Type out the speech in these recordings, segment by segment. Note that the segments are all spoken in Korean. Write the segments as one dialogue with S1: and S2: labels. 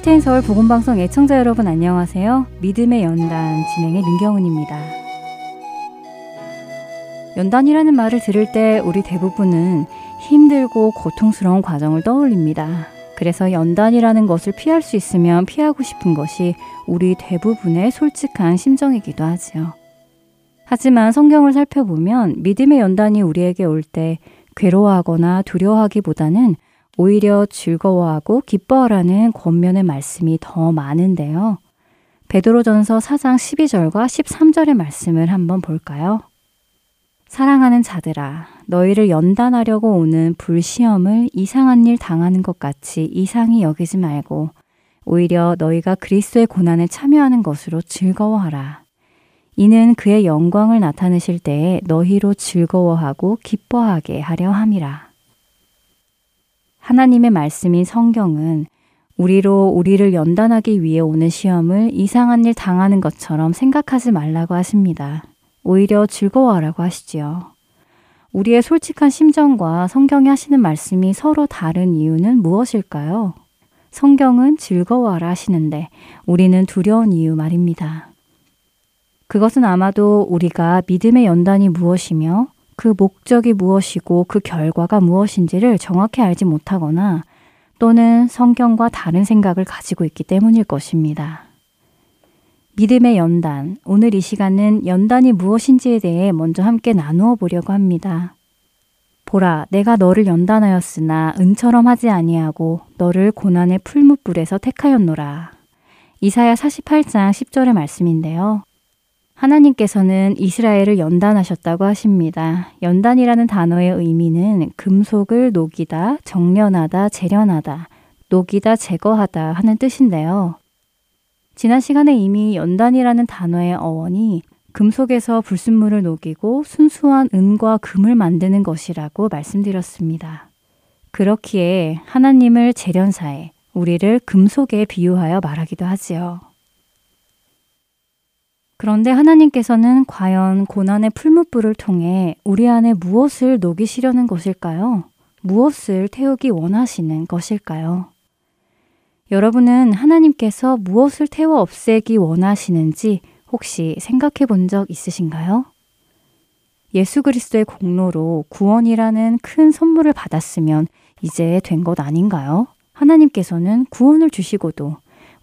S1: 할테인 서울 보건방송 애청자 여러분 안녕하세요. 믿음의 연단 진행의 민경은입니다. 연단이라는 말을 들을 때 우리 대부분은 힘들고 고통스러운 과정을 떠올립니다. 그래서 연단이라는 것을 피할 수 있으면 피하고 싶은 것이 우리 대부분의 솔직한 심정이기도 하지요. 하지만 성경을 살펴보면 믿음의 연단이 우리에게 올 때 괴로워하거나 두려워하기보다는 오히려 즐거워하고 기뻐하라는 권면의 말씀이 더 많은데요. 베드로전서 4장 12절과 13절의 말씀을 한번 볼까요? 사랑하는 자들아, 너희를 연단하려고 오는 불시험을 이상한 일 당하는 것 같이 이상히 여기지 말고 오히려 너희가 그리스도의 고난에 참여하는 것으로 즐거워하라. 이는 그의 영광을 나타내실 때에 너희로 즐거워하고 기뻐하게 하려 함이라. 하나님의 말씀인 성경은 우리로 우리를 연단하기 위해 오는 시험을 이상한 일 당하는 것처럼 생각하지 말라고 하십니다. 오히려 즐거워하라고 하시지요. 우리의 솔직한 심정과 성경이 하시는 말씀이 서로 다른 이유는 무엇일까요? 성경은 즐거워하라 하시는데 우리는 두려운 이유 말입니다. 그것은 아마도 우리가 믿음의 연단이 무엇이며 그 목적이 무엇이고 그 결과가 무엇인지를 정확히 알지 못하거나 또는 성경과 다른 생각을 가지고 있기 때문일 것입니다. 믿음의 연단. 오늘 이 시간은 연단이 무엇인지에 대해 먼저 함께 나누어 보려고 합니다. 보라, 내가 너를 연단하였으나 은처럼 하지 아니하고 너를 고난의 풀무불에서 택하였노라. 이사야 48장 10절의 말씀인데요. 하나님께서는 이스라엘을 연단하셨다고 하십니다. 연단이라는 단어의 의미는 금속을 녹이다, 정련하다, 재련하다, 녹이다, 제거하다 하는 뜻인데요. 지난 시간에 이미 연단이라는 단어의 어원이 금속에서 불순물을 녹이고 순수한 은과 금을 만드는 것이라고 말씀드렸습니다. 그렇기에 하나님을 재련사에 우리를 금속에 비유하여 말하기도 하지요. 그런데 하나님께서는 과연 고난의 풀무불을 통해 우리 안에 무엇을 녹이시려는 것일까요? 무엇을 태우기 원하시는 것일까요? 여러분은 하나님께서 무엇을 태워 없애기 원하시는지 혹시 생각해 본 적 있으신가요? 예수 그리스도의 공로로 구원이라는 큰 선물을 받았으면 이제 된 것 아닌가요? 하나님께서는 구원을 주시고도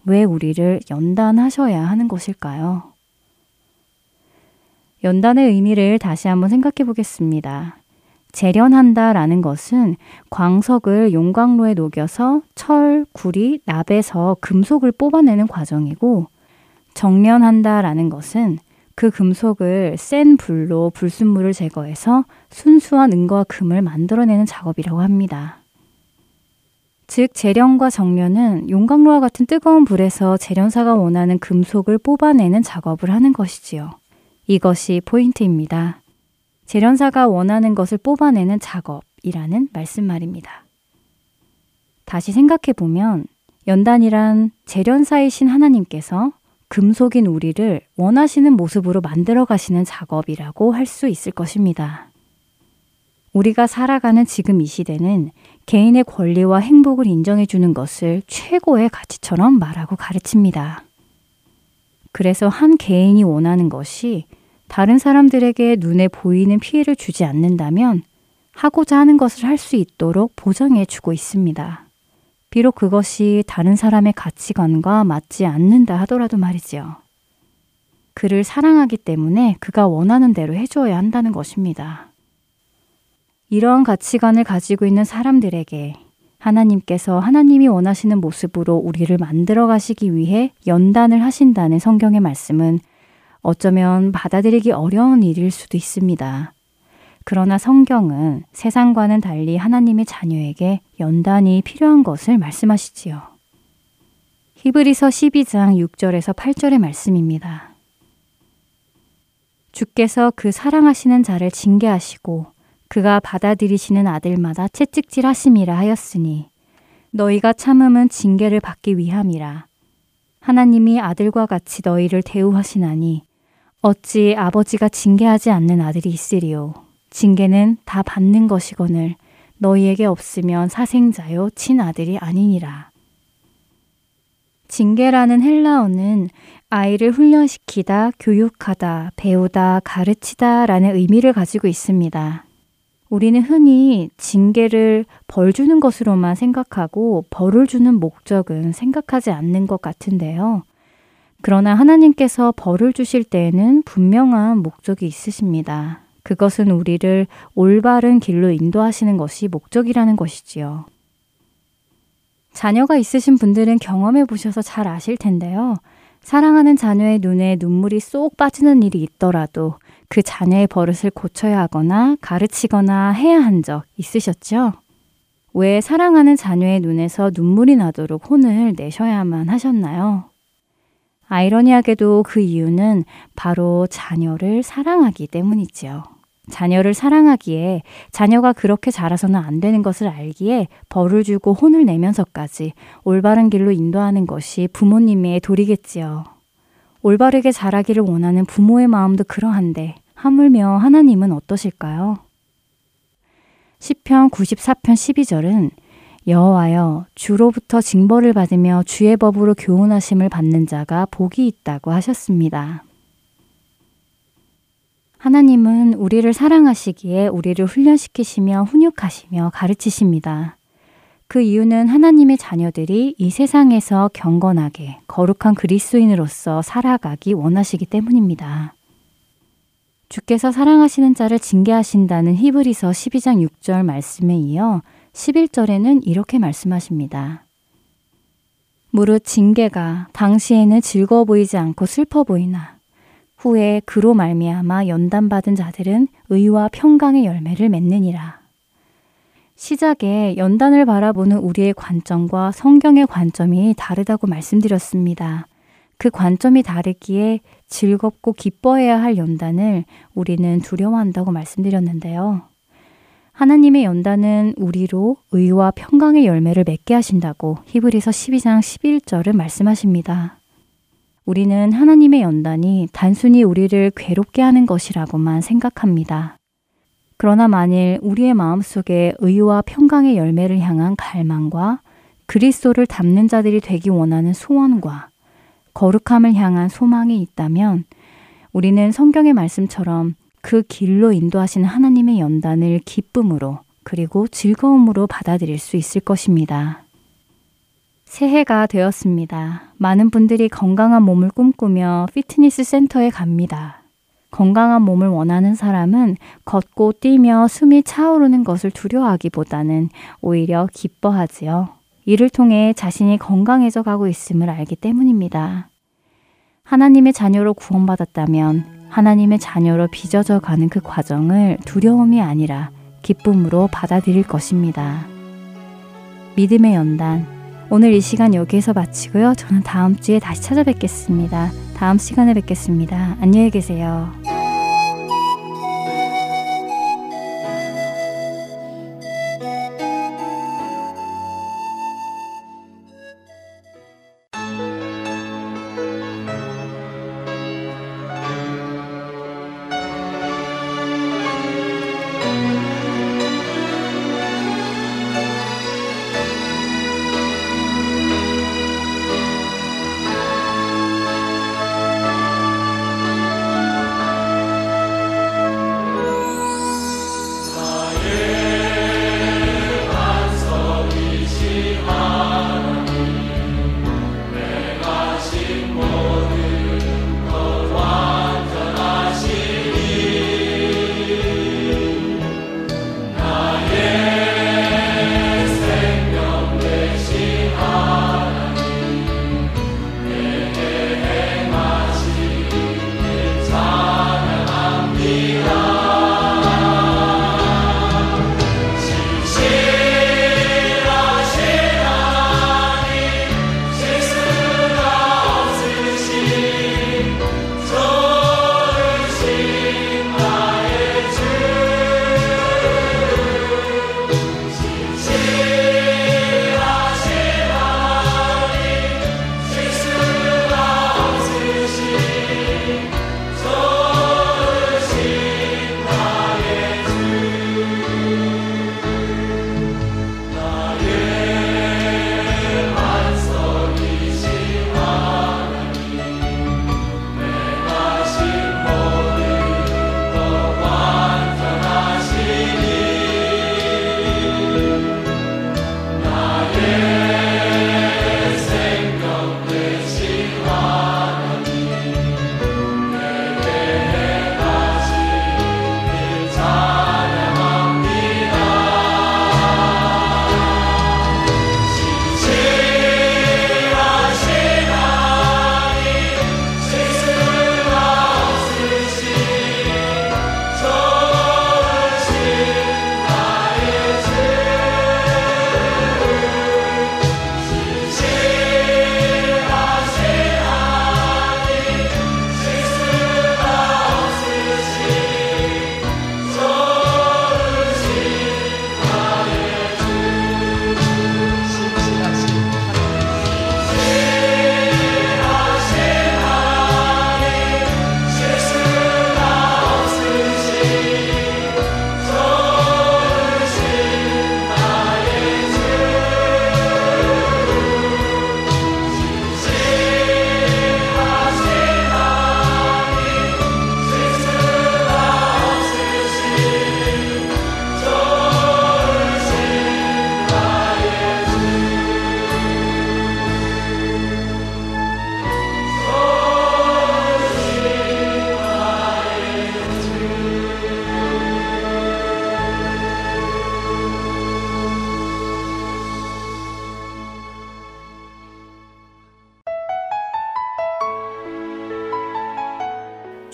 S1: 왜 우리를 연단하셔야 하는 것일까요? 연단의 의미를 다시 한번 생각해 보겠습니다. 재련한다 라는 것은 광석을 용광로에 녹여서 철, 구리, 납에서 금속을 뽑아내는 과정이고 정련한다 라는 것은 그 금속을 센 불로 불순물을 제거해서 순수한 은과 금을 만들어내는 작업이라고 합니다. 즉, 재련과 정련은 용광로와 같은 뜨거운 불에서 재련사가 원하는 금속을 뽑아내는 작업을 하는 것이지요. 이것이 포인트입니다. 재련사가 원하는 것을 뽑아내는 작업이라는 말씀 말입니다. 다시 생각해 보면 연단이란 재련사이신 하나님께서 금속인 우리를 원하시는 모습으로 만들어 가시는 작업이라고 할 수 있을 것입니다. 우리가 살아가는 지금 이 시대는 개인의 권리와 행복을 인정해 주는 것을 최고의 가치처럼 말하고 가르칩니다. 그래서 한 개인이 원하는 것이 다른 사람들에게 눈에 보이는 피해를 주지 않는다면 하고자 하는 것을 할 수 있도록 보장해 주고 있습니다. 비록 그것이 다른 사람의 가치관과 맞지 않는다 하더라도 말이지요. 그를 사랑하기 때문에 그가 원하는 대로 해줘야 한다는 것입니다. 이러한 가치관을 가지고 있는 사람들에게 하나님께서 하나님이 원하시는 모습으로 우리를 만들어 가시기 위해 연단을 하신다는 성경의 말씀은 어쩌면 받아들이기 어려운 일일 수도 있습니다. 그러나 성경은 세상과는 달리 하나님의 자녀에게 연단이 필요한 것을 말씀하시지요. 히브리서 12장 6절에서 8절의 말씀입니다. 주께서 그 사랑하시는 자를 징계하시고 그가 받아들이시는 아들마다 채찍질 하심이라 하였으니 너희가 참음은 징계를 받기 위함이라. 하나님이 아들과 같이 너희를 대우하시나니 어찌 아버지가 징계하지 않는 아들이 있으리요. 징계는 다 받는 것이거늘 너희에게 없으면 사생자요 친아들이 아니니라. 징계라는 헬라어는 아이를 훈련시키다, 교육하다, 배우다, 가르치다 라는 의미를 가지고 있습니다. 우리는 흔히 징계를 벌 주는 것으로만 생각하고 벌을 주는 목적은 생각하지 않는 것 같은데요. 그러나 하나님께서 벌을 주실 때에는 분명한 목적이 있으십니다. 그것은 우리를 올바른 길로 인도하시는 것이 목적이라는 것이지요. 자녀가 있으신 분들은 경험해 보셔서 잘 아실 텐데요. 사랑하는 자녀의 눈에 눈물이 쏙 빠지는 일이 있더라도 그 자녀의 버릇을 고쳐야 하거나 가르치거나 해야 한 적 있으셨죠? 왜 사랑하는 자녀의 눈에서 눈물이 나도록 혼을 내셔야만 하셨나요? 아이러니하게도 그 이유는 바로 자녀를 사랑하기 때문이지요. 자녀를 사랑하기에 자녀가 그렇게 자라서는 안 되는 것을 알기에 벌을 주고 혼을 내면서까지 올바른 길로 인도하는 것이 부모님의 도리겠지요. 올바르게 자라기를 원하는 부모의 마음도 그러한데 하물며 하나님은 어떠실까요? 시편 94편 12절은 여호와여 주로부터 징벌을 받으며 주의 법으로 교훈하심을 받는 자가 복이 있다고 하셨습니다. 하나님은 우리를 사랑하시기에 우리를 훈련시키시며 훈육하시며 가르치십니다. 그 이유는 하나님의 자녀들이 이 세상에서 경건하게 거룩한 그리스도인으로서 살아가기 원하시기 때문입니다. 주께서 사랑하시는 자를 징계하신다는 히브리서 12장 6절 말씀에 이어 11절에는 이렇게 말씀하십니다. 무릇 징계가 당시에는 즐거워 보이지 않고 슬퍼 보이나 후에 그로 말미암아 연단받은 자들은 의와 평강의 열매를 맺느니라. 시작에 연단을 바라보는 우리의 관점과 성경의 관점이 다르다고 말씀드렸습니다. 그 관점이 다르기에 즐겁고 기뻐해야 할 연단을 우리는 두려워한다고 말씀드렸는데요. 하나님의 연단은 우리로 의와 평강의 열매를 맺게 하신다고 히브리서 12장 11절을 말씀하십니다. 우리는 하나님의 연단이 단순히 우리를 괴롭게 하는 것이라고만 생각합니다. 그러나 만일 우리의 마음속에 의와 평강의 열매를 향한 갈망과 그리스도를 담는 자들이 되기 원하는 소원과 거룩함을 향한 소망이 있다면 우리는 성경의 말씀처럼 그 길로 인도하시는 하나님의 연단을 기쁨으로 그리고 즐거움으로 받아들일 수 있을 것입니다. 새해가 되었습니다. 많은 분들이 건강한 몸을 꿈꾸며 피트니스 센터에 갑니다. 건강한 몸을 원하는 사람은 걷고 뛰며 숨이 차오르는 것을 두려워하기보다는 오히려 기뻐하지요. 이를 통해 자신이 건강해져 가고 있음을 알기 때문입니다. 하나님의 자녀로 구원받았다면 하나님의 자녀로 빚어져 가는 그 과정을 두려움이 아니라 기쁨으로 받아들일 것입니다. 믿음의 연단, 오늘 이 시간 여기에서 마치고요. 저는 다음 주에 다시 찾아뵙겠습니다. 다음 시간에 뵙겠습니다. 안녕히 계세요.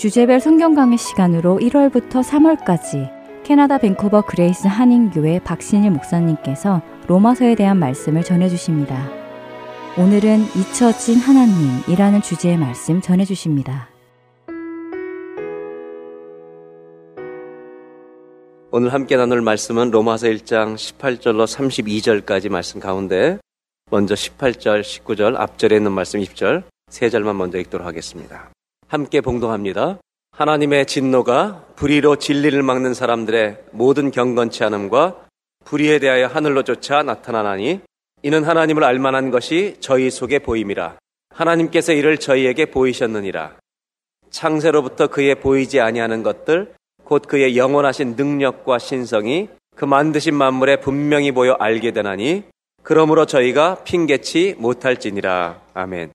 S1: 주제별 성경 강의 시간으로 1월부터 3월까지 캐나다 밴쿠버 그레이스 한인교회 박신일 목사님께서 로마서에 대한 말씀을 전해주십니다. 오늘은 잊혀진 하나님이라는 주제의 말씀 전해주십니다.
S2: 오늘 함께 나눌 말씀은 로마서 1장 18절로 32절까지 말씀 가운데 먼저 18절, 19절, 앞절에 있는 말씀 20절, 세 절만 먼저 읽도록 하겠습니다. 함께 봉동합니다. 하나님의 진노가 불의로 진리를 막는 사람들의 모든 경건치 않음과 불의에 대하여 하늘로 쫓아 나타나나니 이는 하나님을 알만한 것이 저희 속에 보임이라. 하나님께서 이를 저희에게 보이셨느니라. 창세로부터 그의 보이지 아니하는 것들 곧 그의 영원하신 능력과 신성이 그 만드신 만물에 분명히 보여 알게 되나니 그러므로 저희가 핑계치 못할지니라. 아멘.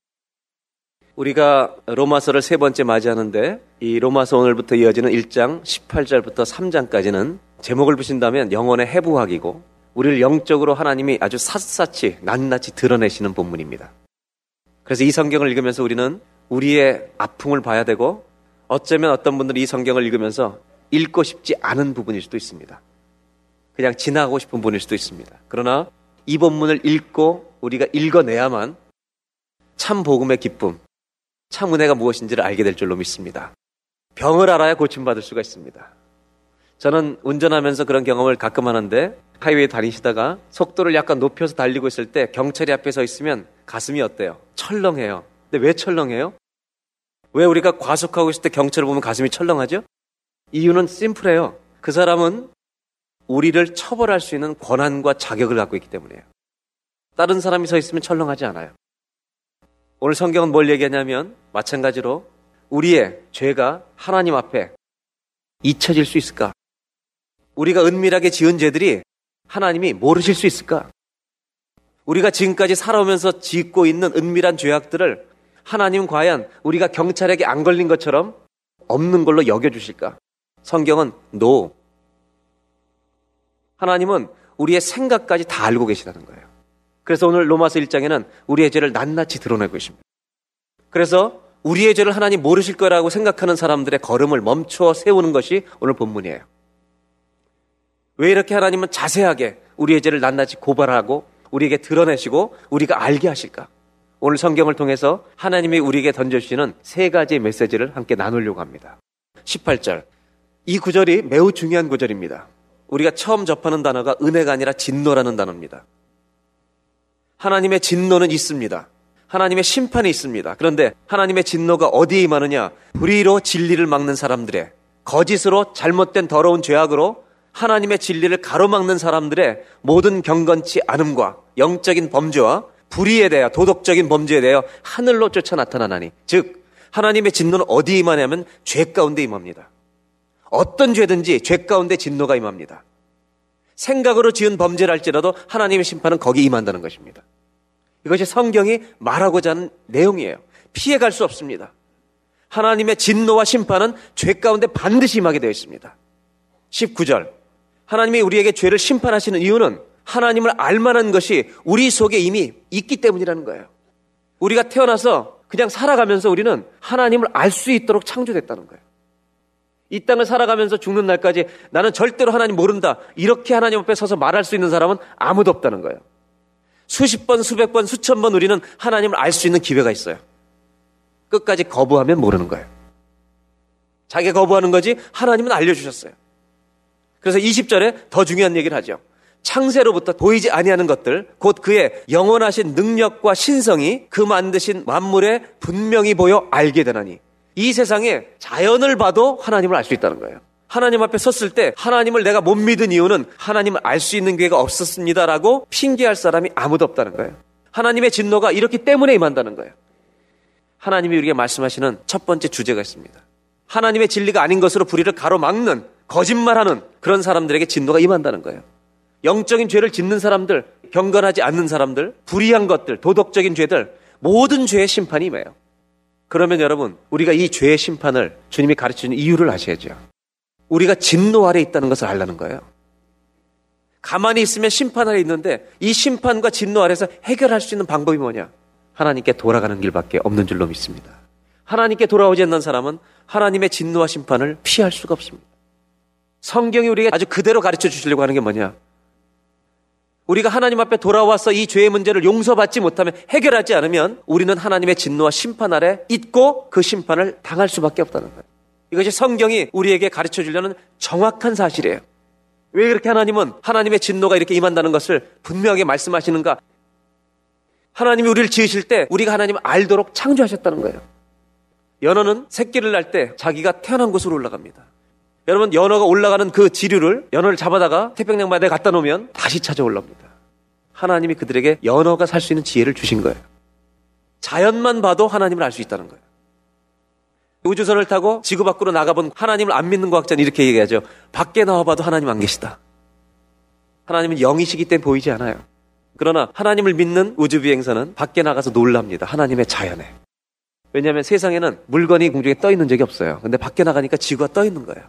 S2: 우리가 로마서를 세 번째 맞이하는데 이 로마서 오늘부터 이어지는 1장 18절부터 3장까지는 제목을 붙인다면 영혼의 해부학이고 우리를 영적으로 하나님이 아주 샅샅이 낱낱이 드러내시는 본문입니다. 그래서 이 성경을 읽으면서 우리는 우리의 아픔을 봐야 되고 어쩌면 어떤 분들이 이 성경을 읽으면서 읽고 싶지 않은 부분일 수도 있습니다. 그냥 지나가고 싶은 부분일 수도 있습니다. 그러나 이 본문을 읽고 우리가 읽어내야만 참 복음의 기쁨, 참 은혜가 무엇인지를 알게 될 줄로 믿습니다. 병을 알아야 고침받을 수가 있습니다. 저는 운전하면서 그런 경험을 가끔 하는데 하이웨이 다니시다가 속도를 약간 높여서 달리고 있을 때 경찰이 앞에 서 있으면 가슴이 어때요? 철렁해요. 근데 왜 철렁해요? 왜 우리가 과속하고 있을 때 경찰을 보면 가슴이 철렁하죠? 이유는 심플해요. 그 사람은 우리를 처벌할 수 있는 권한과 자격을 갖고 있기 때문이에요. 다른 사람이 서 있으면 철렁하지 않아요. 오늘 성경은 뭘 얘기하냐면 마찬가지로 우리의 죄가 하나님 앞에 잊혀질 수 있을까? 우리가 은밀하게 지은 죄들이 하나님이 모르실 수 있을까? 우리가 지금까지 살아오면서 짓고 있는 은밀한 죄악들을 하나님 과연 우리가 경찰에게 안 걸린 것처럼 없는 걸로 여겨주실까? 성경은 노. 하나님은 우리의 생각까지 다 알고 계시다는 거예요. 그래서 오늘 로마서 1장에는 우리의 죄를 낱낱이 드러내고 계십니다. 그래서 우리의 죄를 하나님 모르실 거라고 생각하는 사람들의 걸음을 멈춰 세우는 것이 오늘 본문이에요. 왜 이렇게 하나님은 자세하게 우리의 죄를 낱낱이 고발하고 우리에게 드러내시고 우리가 알게 하실까? 오늘 성경을 통해서 하나님이 우리에게 던져주시는 세 가지의 메시지를 함께 나누려고 합니다. 18절. 이 구절이 매우 중요한 구절입니다. 우리가 처음 접하는 단어가 은혜가 아니라 진노라는 단어입니다. 하나님의 진노는 있습니다. 하나님의 심판이 있습니다. 그런데 하나님의 진노가 어디에 임하느냐? 불의로 진리를 막는 사람들의 거짓으로 잘못된 더러운 죄악으로 하나님의 진리를 가로막는 사람들의 모든 경건치 않음과 영적인 범죄와 불의에 대하여 도덕적인 범죄에 대하여 하늘로 쫓아 나타나나니 즉 하나님의 진노는 어디에 임하냐면 죄 가운데 임합니다. 어떤 죄든지 죄 가운데 진노가 임합니다. 생각으로 지은 범죄를 할지라도 하나님의 심판은 거기 임한다는 것입니다. 이것이 성경이 말하고자 하는 내용이에요. 피해갈 수 없습니다. 하나님의 진노와 심판은 죄 가운데 반드시 임하게 되어 있습니다. 19절. 하나님이 우리에게 죄를 심판하시는 이유는 하나님을 알만한 것이 우리 속에 이미 있기 때문이라는 거예요. 우리가 태어나서 그냥 살아가면서 우리는 하나님을 알 수 있도록 창조됐다는 거예요. 이 땅을 살아가면서 죽는 날까지 나는 절대로 하나님 모른다. 이렇게 하나님 앞에 서서 말할 수 있는 사람은 아무도 없다는 거예요. 수십 번, 수백 번, 수천 번 우리는 하나님을 알 수 있는 기회가 있어요. 끝까지 거부하면 모르는 거예요. 자기 거부하는 거지 하나님은 알려주셨어요. 그래서 20절에 더 중요한 얘기를 하죠. 창세로부터 보이지 아니하는 것들, 곧 그의 영원하신 능력과 신성이 그 만드신 만물에 분명히 보여 알게 되나니 이 세상에 자연을 봐도 하나님을 알 수 있다는 거예요. 하나님 앞에 섰을 때 하나님을 내가 못 믿은 이유는 하나님을 알 수 있는 기회가 없었습니다라고 핑계할 사람이 아무도 없다는 거예요. 하나님의 진노가 이렇기 때문에 임한다는 거예요. 하나님이 우리에게 말씀하시는 첫 번째 주제가 있습니다. 하나님의 진리가 아닌 것으로 불의를 가로막는 거짓말하는 그런 사람들에게 진노가 임한다는 거예요. 영적인 죄를 짓는 사람들, 경건하지 않는 사람들, 불의한 것들, 도덕적인 죄들, 모든 죄의 심판이 임해요. 그러면 여러분, 우리가 이 죄의 심판을 주님이 가르치는 이유를 아셔야죠. 우리가 진노 아래 있다는 것을 알라는 거예요. 가만히 있으면 심판 아래 있는데 이 심판과 진노 아래서 해결할 수 있는 방법이 뭐냐? 하나님께 돌아가는 길밖에 없는 줄로 믿습니다. 하나님께 돌아오지 않는 사람은 하나님의 진노와 심판을 피할 수가 없습니다. 성경이 우리에게 아주 그대로 가르쳐 주시려고 하는 게 뭐냐? 우리가 하나님 앞에 돌아와서 이 죄의 문제를 용서받지 못하면 해결하지 않으면 우리는 하나님의 진노와 심판 아래 있고 그 심판을 당할 수밖에 없다는 거예요. 이것이 성경이 우리에게 가르쳐 주려는 정확한 사실이에요. 왜 그렇게 하나님은 하나님의 진노가 이렇게 임한다는 것을 분명하게 말씀하시는가? 하나님이 우리를 지으실 때 우리가 하나님을 알도록 창조하셨다는 거예요. 연어는 새끼를 날때 자기가 태어난 곳으로 올라갑니다. 여러분 연어가 올라가는 그 지류를 연어를 잡아다가 태평양 바다에 갖다 놓으면 다시 찾아올라옵니다. 하나님이 그들에게 연어가 살 수 있는 지혜를 주신 거예요. 자연만 봐도 하나님을 알 수 있다는 거예요. 우주선을 타고 지구 밖으로 나가본 하나님을 안 믿는 과학자는 이렇게 얘기하죠. 밖에 나와봐도 하나님 안 계시다. 하나님은 영이시기 때문에 보이지 않아요. 그러나 하나님을 믿는 우주비행선은 밖에 나가서 놀랍니다. 하나님의 자연에. 왜냐하면 세상에는 물건이 공중에 떠 있는 적이 없어요. 근데 밖에 나가니까 지구가 떠 있는 거예요.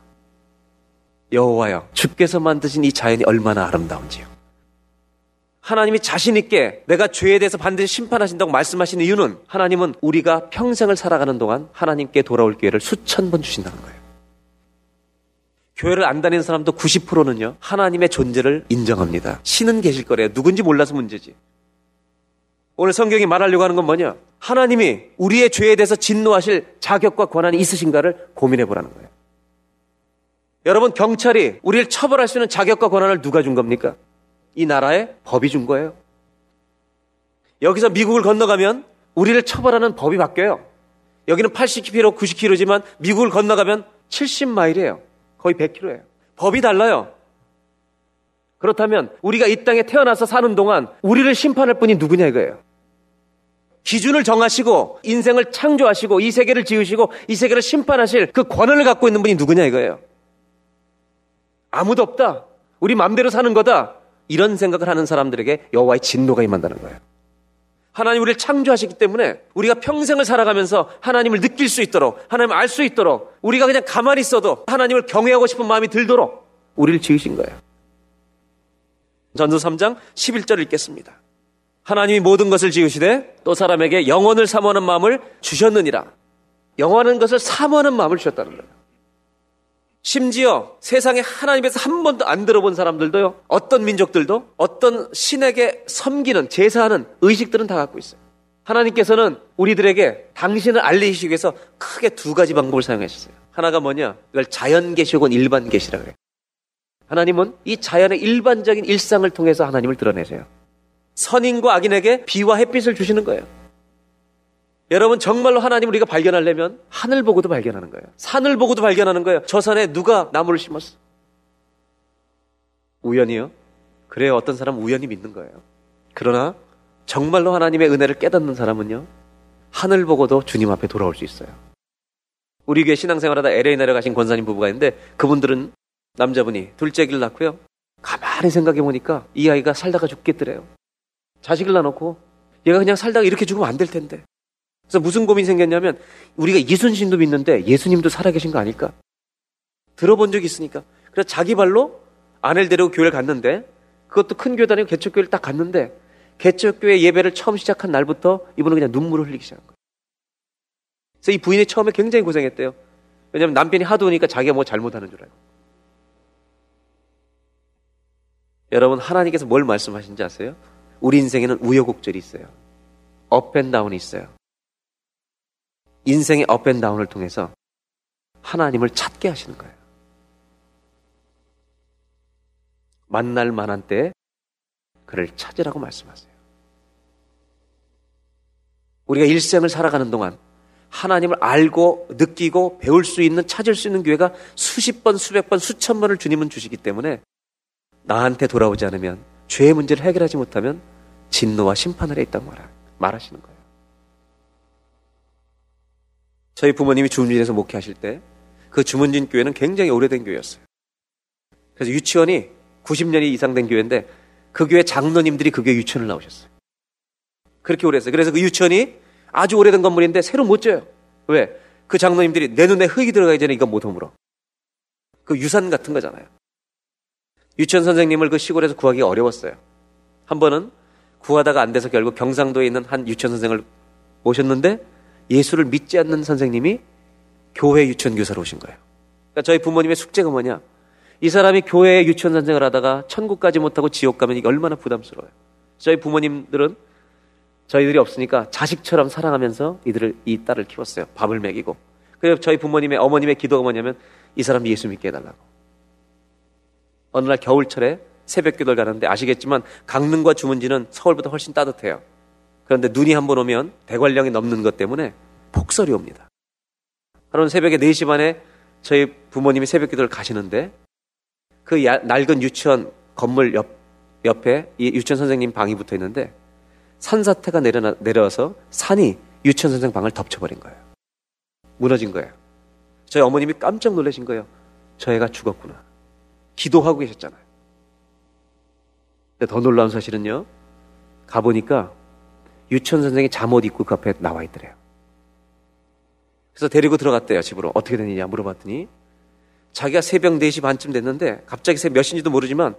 S2: 여호와여, 주께서 만드신 이 자연이 얼마나 아름다운지요. 하나님이 자신 있게 내가 죄에 대해서 반드시 심판하신다고 말씀하신 이유는 하나님은 우리가 평생을 살아가는 동안 하나님께 돌아올 기회를 수천 번 주신다는 거예요. 교회를 안 다니는 사람도 90%는요, 하나님의 존재를 인정합니다. 신은 계실 거래요. 누군지 몰라서 문제지. 오늘 성경이 말하려고 하는 건 뭐냐? 하나님이 우리의 죄에 대해서 진노하실 자격과 권한이 있으신가를 고민해 보라는 거예요. 여러분, 경찰이 우리를 처벌할 수 있는 자격과 권한을 누가 준 겁니까? 이 나라의 법이 준 거예요. 여기서 미국을 건너가면 우리를 처벌하는 법이 바뀌어요. 여기는 80km, 90km지만 미국을 건너가면 70마일이에요. 거의 100km예요. 법이 달라요. 그렇다면 우리가 이 땅에 태어나서 사는 동안 우리를 심판할 분이 누구냐 이거예요. 기준을 정하시고 인생을 창조하시고 이 세계를 지으시고 이 세계를 심판하실 그 권한을 갖고 있는 분이 누구냐 이거예요. 아무도 없다. 우리 마음대로 사는 거다. 이런 생각을 하는 사람들에게 여호와의 진노가 임한다는 거예요. 하나님 우리를 창조하셨기 때문에 우리가 평생을 살아가면서 하나님을 느낄 수 있도록 하나님을 알 수 있도록 우리가 그냥 가만히 있어도 하나님을 경외하고 싶은 마음이 들도록 우리를 지으신 거예요. 전서 3장 11절 읽겠습니다. 하나님이 모든 것을 지으시되 또 사람에게 영원을 사모하는 마음을 주셨느니라. 영원한 것을 사모하는 마음을 주셨다는 거예요. 심지어 세상에 하나님에서 한 번도 안 들어본 사람들도요, 어떤 민족들도 어떤 신에게 섬기는, 제사하는 의식들은 다 갖고 있어요. 하나님께서는 우리들에게 당신을 알리시기 위해서 크게 두 가지 방법을 사용하셨어요. 하나가 뭐냐? 이걸 자연 계시고 일반 계시라 그래요. 하나님은 이 자연의 일반적인 일상을 통해서 하나님을 드러내세요. 선인과 악인에게 비와 햇빛을 주시는 거예요. 여러분 정말로 하나님 우리가 발견하려면 하늘 보고도 발견하는 거예요. 산을 보고도 발견하는 거예요. 저 산에 누가 나무를 심었어? 우연이요? 그래요. 어떤 사람은 우연히 믿는 거예요. 그러나 정말로 하나님의 은혜를 깨닫는 사람은요. 하늘 보고도 주님 앞에 돌아올 수 있어요. 우리 교회 신앙생활하다 LA 내려가신 권사님 부부가 있는데 그분들은 남자분이 둘째기를 낳고요. 가만히 생각해 보니까 이 아이가 살다가 죽겠더래요. 자식을 낳아놓고 얘가 그냥 살다가 이렇게 죽으면 안 될 텐데. 그래서 무슨 고민이 생겼냐면 우리가 이순신도 믿는데 예수님도 살아계신 거 아닐까? 들어본 적이 있으니까. 그래서 자기 발로 아내를 데리고 교회를 갔는데 그것도 큰 교회 다니고 개척교회를 딱 갔는데 개척교회 예배를 처음 시작한 날부터 이분은 그냥 눈물을 흘리기 시작한 거예요. 그래서 이 부인이 처음에 굉장히 고생했대요. 왜냐하면 남편이 하도 우니까 자기가 뭐 잘못하는 줄 알고. 여러분 하나님께서 뭘 말씀하신지 아세요? 우리 인생에는 우여곡절이 있어요. up and down이 있어요. 인생의 up and down을 통해서 하나님을 찾게 하시는 거예요. 만날 만한 때에 그를 찾으라고 말씀하세요. 우리가 일생을 살아가는 동안 하나님을 알고 느끼고 배울 수 있는 찾을 수 있는 기회가 수십 번, 수백 번, 수천 번을 주님은 주시기 때문에 나한테 돌아오지 않으면 죄의 문제를 해결하지 못하면 진노와 심판 아래 있다고 말하시는 거예요. 저희 부모님이 주문진에서 목회하실 때 그 주문진 교회는 굉장히 오래된 교회였어요. 그래서 유치원이 90년이 이상 된 교회인데 그 교회 장로님들이 그 교회 유치원을 나오셨어요. 그렇게 오래 했어요. 그래서 그 유치원이 아주 오래된 건물인데 새로 못 져요. 왜? 그 장로님들이 내 눈에 흙이 들어가기 전에 이건 못 허물어. 그 유산 같은 거잖아요. 유치원 선생님을 그 시골에서 구하기 어려웠어요. 한 번은 구하다가 안 돼서 결국 경상도에 있는 한 유치원 선생을 모셨는데 예수를 믿지 않는 선생님이 교회 유치원 교사로 오신 거예요. 그러니까 저희 부모님의 숙제가 뭐냐? 이 사람이 교회 유치원 선생을 하다가 천국 가지 못하고 지옥 가면 이게 얼마나 부담스러워요. 저희 부모님들은 저희들이 없으니까 자식처럼 사랑하면서 이들을 이 딸을 키웠어요. 밥을 먹이고. 그래서 저희 부모님의 어머님의 기도가 뭐냐면 이 사람 예수 믿게 해달라고. 어느 날 겨울철에 새벽 기도를 가는데 아시겠지만 강릉과 주문지는 서울보다 훨씬 따뜻해요. 그런데 눈이 한 번 오면 대관령이 넘는 것 때문에 폭설이 옵니다. 하루는 새벽에 4시 반에 저희 부모님이 새벽 기도를 가시는데 그 야, 낡은 유치원 건물 옆, 옆에 이 유치원 선생님 방이 붙어 있는데 산사태가 내려, 내려와서 산이 유치원 선생 방을 덮쳐버린 거예요. 무너진 거예요. 저희 어머님이 깜짝 놀라신 거예요. 저 애가 죽었구나. 기도하고 계셨잖아요. 근데 더 놀라운 사실은요. 가보니까 유치원 선생이 잠옷 입고 그 앞에 나와 있더래요. 그래서 데리고 들어갔대요, 집으로. 어떻게 됐느냐 물어봤더니 자기가 새벽 4시 반쯤 됐는데 갑자기 새벽 몇 시인지도 모르지만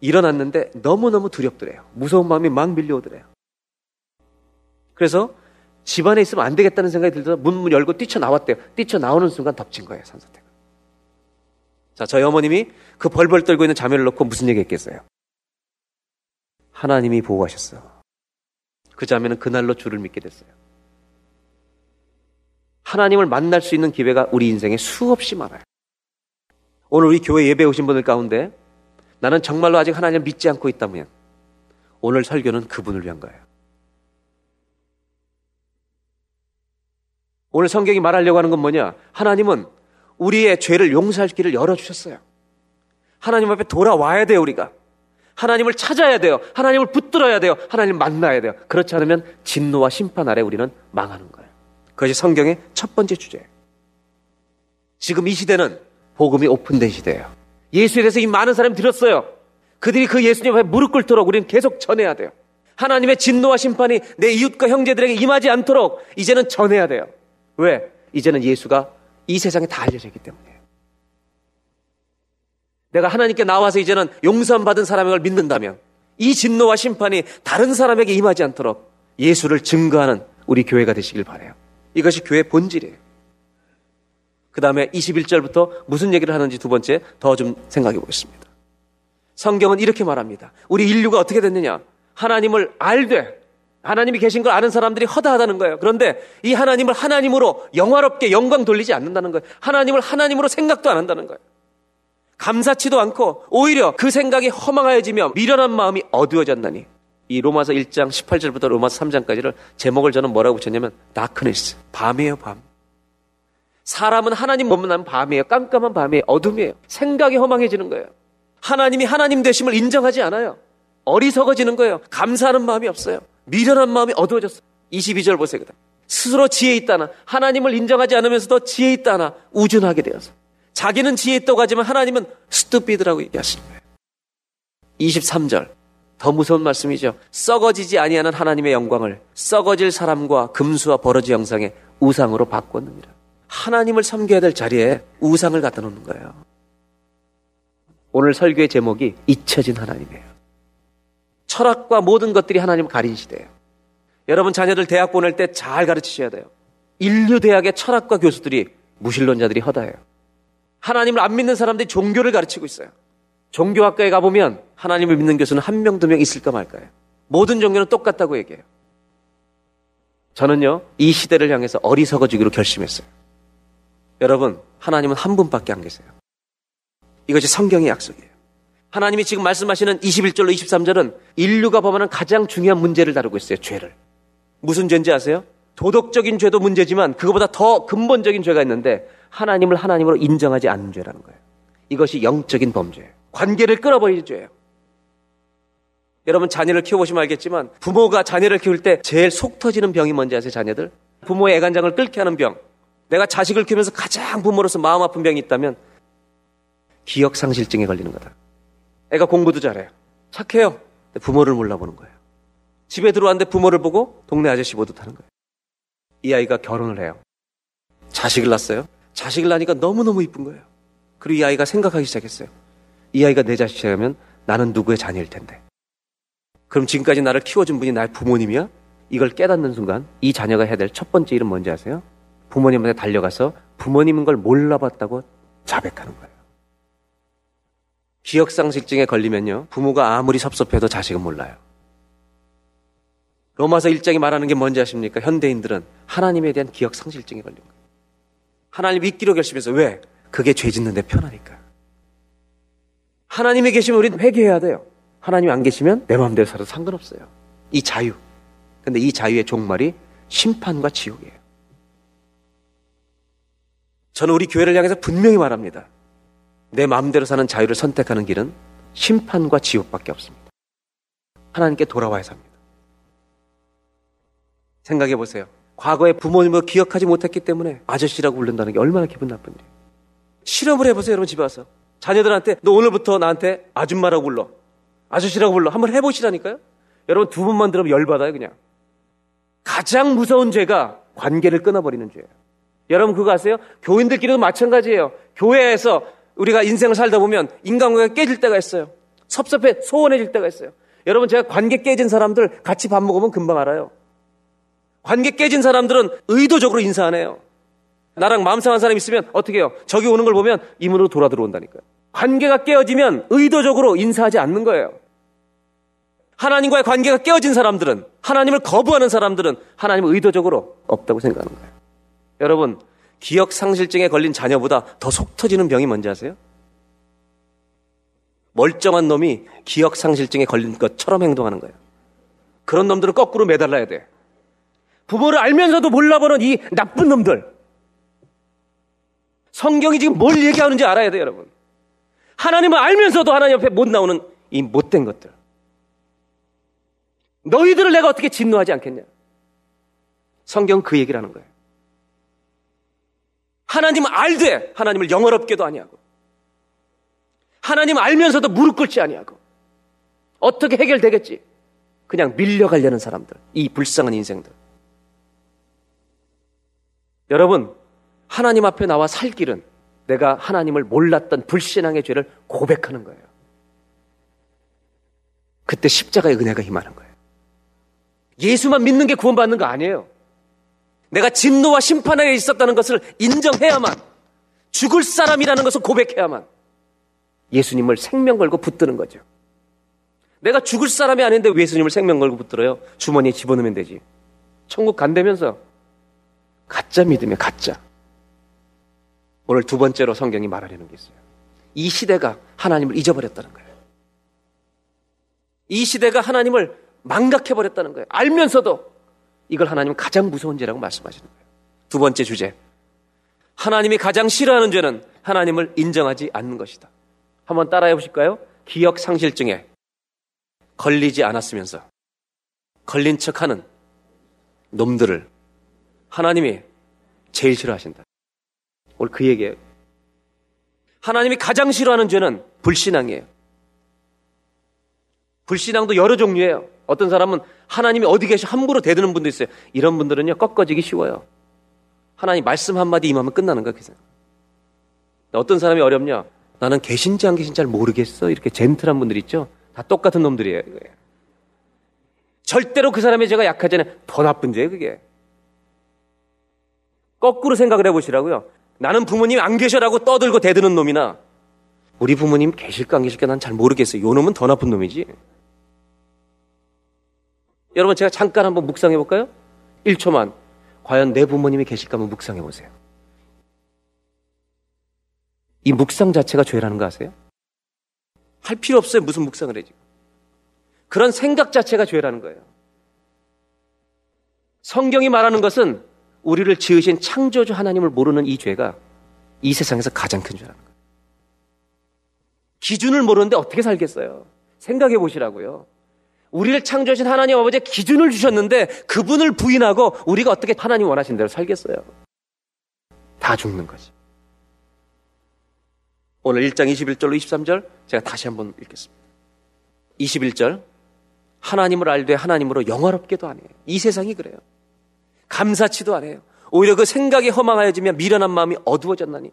S2: 일어났는데 너무너무 두렵더래요. 무서운 마음이 막 밀려오더래요. 그래서 집안에 있으면 안 되겠다는 생각이 들더라 문, 문 열고 뛰쳐나왔대요. 뛰쳐나오는 순간 덮친 거예요, 산사태가. 자, 저희 어머님이 그 벌벌 떨고 있는 자매를 놓고 무슨 얘기 했겠어요? 하나님이 보호하셨어. 그 자매는 그날로 주를 믿게 됐어요. 하나님을 만날 수 있는 기회가 우리 인생에 수없이 많아요. 오늘 우리 교회 예배 오신 분들 가운데 나는 정말로 아직 하나님을 믿지 않고 있다면 오늘 설교는 그분을 위한 거예요. 오늘 성경이 말하려고 하는 건 뭐냐? 하나님은 우리의 죄를 용서할 길을 열어주셨어요. 하나님 앞에 돌아와야 돼요, 우리가. 하나님을 찾아야 돼요. 하나님을 붙들어야 돼요. 하나님을 만나야 돼요. 그렇지 않으면 진노와 심판 아래 우리는 망하는 거예요. 그것이 성경의 첫 번째 주제예요. 지금 이 시대는 복음이 오픈된 시대예요. 예수에 대해서 이 많은 사람이 들었어요. 그들이 그 예수님 앞에 무릎 꿇도록 우리는 계속 전해야 돼요. 하나님의 진노와 심판이 내 이웃과 형제들에게 임하지 않도록 이제는 전해야 돼요. 왜? 이제는 예수가 이 세상에 다 알려져 있기 때문이에요. 내가 하나님께 나와서 이제는 용서함 받은 사람을 믿는다면 이 진노와 심판이 다른 사람에게 임하지 않도록 예수를 증거하는 우리 교회가 되시길 바래요. 이것이 교회 본질이에요. 그 다음에 21절부터 무슨 얘기를 하는지 두 번째 더 좀 생각해 보겠습니다. 성경은 이렇게 말합니다. 우리 인류가 어떻게 됐느냐? 하나님을 알되 하나님이 계신 걸 아는 사람들이 허다하다는 거예요. 그런데 이 하나님을 하나님으로 영화롭게 영광 돌리지 않는다는 거예요. 하나님을 하나님으로 생각도 안 한다는 거예요. 감사치도 않고 오히려 그 생각이 허망하여지며 미련한 마음이 어두워졌나니. 이 로마서 1장 18절부터 로마서 3장까지를 제목을 저는 뭐라고 붙였냐면 다크니스 밤이에요 밤. 사람은 하나님 못만나면 밤이에요 깜깜한 밤이에요 어둠이에요. 생각이 허망해지는 거예요. 하나님이 하나님 되심을 인정하지 않아요. 어리석어지는 거예요. 감사하는 마음이 없어요. 미련한 마음이 어두워졌어요. 22절 보세요 스스로 지혜 있다나 하나님을 인정하지 않으면서도 지혜 있다나 우준하게 되어서 자기는 지혜 있다고 하지만 하나님은 스투피드라고 얘기하시는 거예요. 23절. 더 무서운 말씀이죠. 썩어지지 아니하는 하나님의 영광을 썩어질 사람과 금수와 버러지 형상의 우상으로 바꿨느니라. 하나님을 섬겨야 될 자리에 우상을 갖다 놓는 거예요. 오늘 설교의 제목이 잊혀진 하나님이에요. 철학과 모든 것들이 하나님 가린 시대예요. 여러분 자녀들 대학 보낼 때 잘 가르치셔야 돼요. 인류 대학의 철학과 교수들이 무신론자들이 허다해요. 하나님을 안 믿는 사람들이 종교를 가르치고 있어요. 종교학과에 가보면 하나님을 믿는 교수는 한 명, 두 명 있을까 말까요. 모든 종교는 똑같다고 얘기해요. 저는요, 이 시대를 향해서 어리석어지기로 결심했어요. 여러분, 하나님은 한 분밖에 안 계세요. 이것이 성경의 약속이에요. 하나님이 지금 말씀하시는 21절로 23절은 인류가 범하는 가장 중요한 문제를 다루고 있어요. 죄를. 무슨 죄인지 아세요? 도덕적인 죄도 문제지만 그거보다 더 근본적인 죄가 있는데 하나님을 하나님으로 인정하지 않는 죄라는 거예요. 이것이 영적인 범죄예요. 관계를 끊어버리는 죄예요. 여러분 자녀를 키워보시면 알겠지만 부모가 자녀를 키울 때 제일 속 터지는 병이 뭔지 아세요 자녀들? 부모의 애간장을 끓게 하는 병. 내가 자식을 키우면서 가장 부모로서 마음 아픈 병이 있다면 기억상실증에 걸리는 거다. 애가 공부도 잘해요. 착해요. 부모를 몰라보는 거예요. 집에 들어왔는데 부모를 보고 동네 아저씨 보듯 하는 거예요. 이 아이가 결혼을 해요. 자식을 낳았어요. 자식을 낳으니까 너무너무 이쁜 거예요. 그리고 이 아이가 생각하기 시작했어요. 이 아이가 내 자식이라면 나는 누구의 자녀일 텐데. 그럼 지금까지 나를 키워준 분이 나의 부모님이야? 이걸 깨닫는 순간 이 자녀가 해야 될 첫 번째 일은 뭔지 아세요? 부모님한테 달려가서 부모님인 걸 몰라봤다고 자백하는 거예요. 기억상실증에 걸리면요. 부모가 아무리 섭섭해도 자식은 몰라요. 로마서 1장이 말하는 게 뭔지 아십니까? 현대인들은 하나님에 대한 기억상실증에 걸린 거예요. 하나님 믿기로 결심해서 왜? 그게 죄 짓는데 편하니까. 하나님이 계시면 우리는 회개해야 돼요. 하나님 안 계시면 내 마음대로 살아도 상관없어요. 이 자유. 근데 이 자유의 종말이 심판과 지옥이에요. 저는 우리 교회를 향해서 분명히 말합니다. 내 마음대로 사는 자유를 선택하는 길은 심판과 지옥밖에 없습니다. 하나님께 돌아와야 삽니다. 생각해 보세요. 과거에 부모님을 기억하지 못했기 때문에 아저씨라고 부른다는 게 얼마나 기분 나쁜지. 실험을 해보세요, 여러분 집에 와서. 자녀들한테 너 오늘부터 나한테 아줌마라고 불러. 아저씨라고 불러. 한번 해보시라니까요. 여러분 두 번만 들으면 열받아요, 그냥. 가장 무서운 죄가 관계를 끊어버리는 죄예요. 여러분 그거 아세요? 교인들끼리도 마찬가지예요. 교회에서 우리가 인생을 살다 보면 인간관계가 깨질 때가 있어요. 섭섭해 소원해질 때가 있어요. 여러분 제가 관계 깨진 사람들 같이 밥 먹으면 금방 알아요. 관계 깨진 사람들은 의도적으로 인사 안 해요. 나랑 마음 상한 사람 있으면 어떻게 해요? 저기 오는 걸 보면 이문으로 돌아 들어온다니까요. 관계가 깨어지면 의도적으로 인사하지 않는 거예요. 하나님과의 관계가 깨어진 사람들은 하나님을 거부하는 사람들은 하나님을 의도적으로 없다고 생각하는 거예요. 여러분 기억 상실증에 걸린 자녀보다 더 속 터지는 병이 뭔지 아세요? 멀쩡한 놈이 기억 상실증에 걸린 것처럼 행동하는 거예요. 그런 놈들은 거꾸로 매달라야 돼. 부모를 알면서도 몰라보는 이 나쁜 놈들. 성경이 지금 뭘 얘기하는지 알아야 돼요, 여러분. 하나님을 알면서도 하나님 옆에 못 나오는 이 못된 것들. 너희들을 내가 어떻게 진노하지 않겠냐? 성경 그 얘기를 하는 거예요. 하나님은 알되 하나님을 영어롭게도 아니하고 하나님 알면서도 무릎 꿇지 아니하고 어떻게 해결되겠지? 그냥 밀려가려는 사람들. 이 불쌍한 인생들. 여러분, 하나님 앞에 나와 살 길은 내가 하나님을 몰랐던 불신앙의 죄를 고백하는 거예요. 그때 십자가의 은혜가 임하는 거예요. 예수만 믿는 게 구원받는 거 아니에요. 내가 진노와 심판에 있었다는 것을 인정해야만 죽을 사람이라는 것을 고백해야만 예수님을 생명 걸고 붙드는 거죠. 내가 죽을 사람이 아닌데 왜 예수님을 생명 걸고 붙들어요? 주머니에 집어넣으면 되지. 천국 간다면서 가짜 믿음에 가짜. 오늘 두 번째로 성경이 말하려는 게 있어요. 이 시대가 하나님을 잊어버렸다는 거예요. 이 시대가 하나님을 망각해버렸다는 거예요. 알면서도 이걸 하나님은 가장 무서운 죄라고 말씀하시는 거예요. 두 번째 주제. 하나님이 가장 싫어하는 죄는 하나님을 인정하지 않는 것이다. 한번 따라해 보실까요? 기억 상실증에 걸리지 않았으면서 걸린 척 하는 놈들을 하나님이 제일 싫어하신다. 오늘 그 얘기예요. 하나님이 가장 싫어하는 죄는 불신앙이에요. 불신앙도 여러 종류예요. 어떤 사람은 하나님이 어디 계시 함부로 대드는 분도 있어요. 이런 분들은요, 꺾어지기 쉬워요. 하나님 말씀 한마디 임하면 끝나는 거야, 그래서. 어떤 사람이 어렵냐? 나는 계신지 안 계신지 잘 모르겠어. 이렇게 젠틀한 분들 있죠? 다 똑같은 놈들이에요. 절대로 그 사람의 죄가 약하잖아요. 더 나쁜 죄예요, 그게. 거꾸로 생각을 해보시라고요. 나는 부모님 안 계셔라고 떠들고 대드는 놈이나 우리 부모님 계실까 안 계실까 난 잘 모르겠어요. 요 놈은 더 나쁜 놈이지. 여러분 제가 잠깐 한번 묵상해 볼까요? 1초만. 과연 내 부모님이 계실까 한번 묵상해 보세요. 이 묵상 자체가 죄라는 거 아세요? 할 필요 없어요. 무슨 묵상을 해 지금. 그런 생각 자체가 죄라는 거예요. 성경이 말하는 것은 우리를 지으신 창조주 하나님을 모르는 이 죄가 이 세상에서 가장 큰 죄라는 거예요. 기준을 모르는데 어떻게 살겠어요? 생각해 보시라고요. 우리를 창조하신 하나님 아버지의 기준을 주셨는데 그분을 부인하고 우리가 어떻게 하나님 원하신 대로 살겠어요? 다 죽는 거지. 오늘 1장 21절로 23절 제가 다시 한번 읽겠습니다. 21절 하나님을 알되 하나님으로 영화롭게도 안 해요. 이 세상이 그래요. 감사치도 안 해요. 오히려 그 생각이 허망하여지며 미련한 마음이 어두워졌나니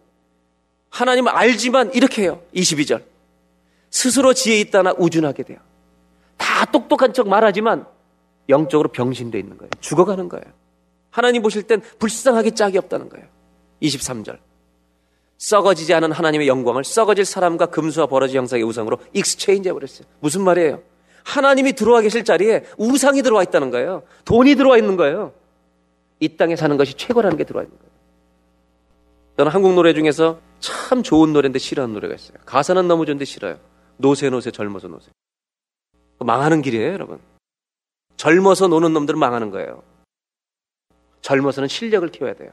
S2: 하나님을 알지만 이렇게 해요. 22절 스스로 지혜 있다나 우준하게 돼요. 다 똑똑한 척 말하지만 영적으로 병신돼 있는 거예요. 죽어가는 거예요. 하나님 보실 땐 불쌍하기 짝이 없다는 거예요. 23절. 썩어지지 않은 하나님의 영광을 썩어질 사람과 금수와 버러지 형상의 우상으로 exchange 해버렸어요. 무슨 말이에요? 하나님이 들어와 계실 자리에 우상이 들어와 있다는 거예요. 돈이 들어와 있는 거예요. 이 땅에 사는 것이 최고라는 게 들어와 있는 거예요. 저는 한국 노래 중에서 참 좋은 노래인데 싫어하는 노래가 있어요. 가사는 너무 좋은데 싫어요. 노세 노세 젊어서 노세. 망하는 길이에요, 여러분. 젊어서 노는 놈들은 망하는 거예요. 젊어서는 실력을 키워야 돼요.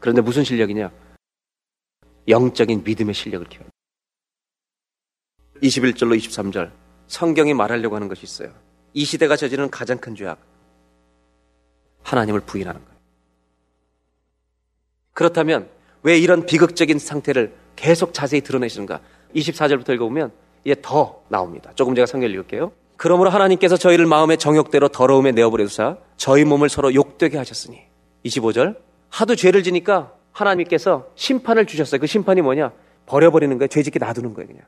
S2: 그런데 무슨 실력이냐? 영적인 믿음의 실력을 키워야 돼요. 21절로 23절. 성경이 말하려고 하는 것이 있어요. 이 시대가 저지르는 가장 큰 죄악. 하나님을 부인하는 거예요. 그렇다면 왜 이런 비극적인 상태를 계속 자세히 드러내시는가? 24절부터 읽어보면 이게 더 나옵니다. 조금 제가 성경을 읽을게요. 그러므로 하나님께서 저희를 마음의 정욕대로 더러움에 내어버려두사 저희 몸을 서로 욕되게 하셨으니 25절 하도 죄를 지니까 하나님께서 심판을 주셨어요. 그 심판이 뭐냐? 버려버리는 거예요. 죄짓게 놔두는 거예요. 그냥.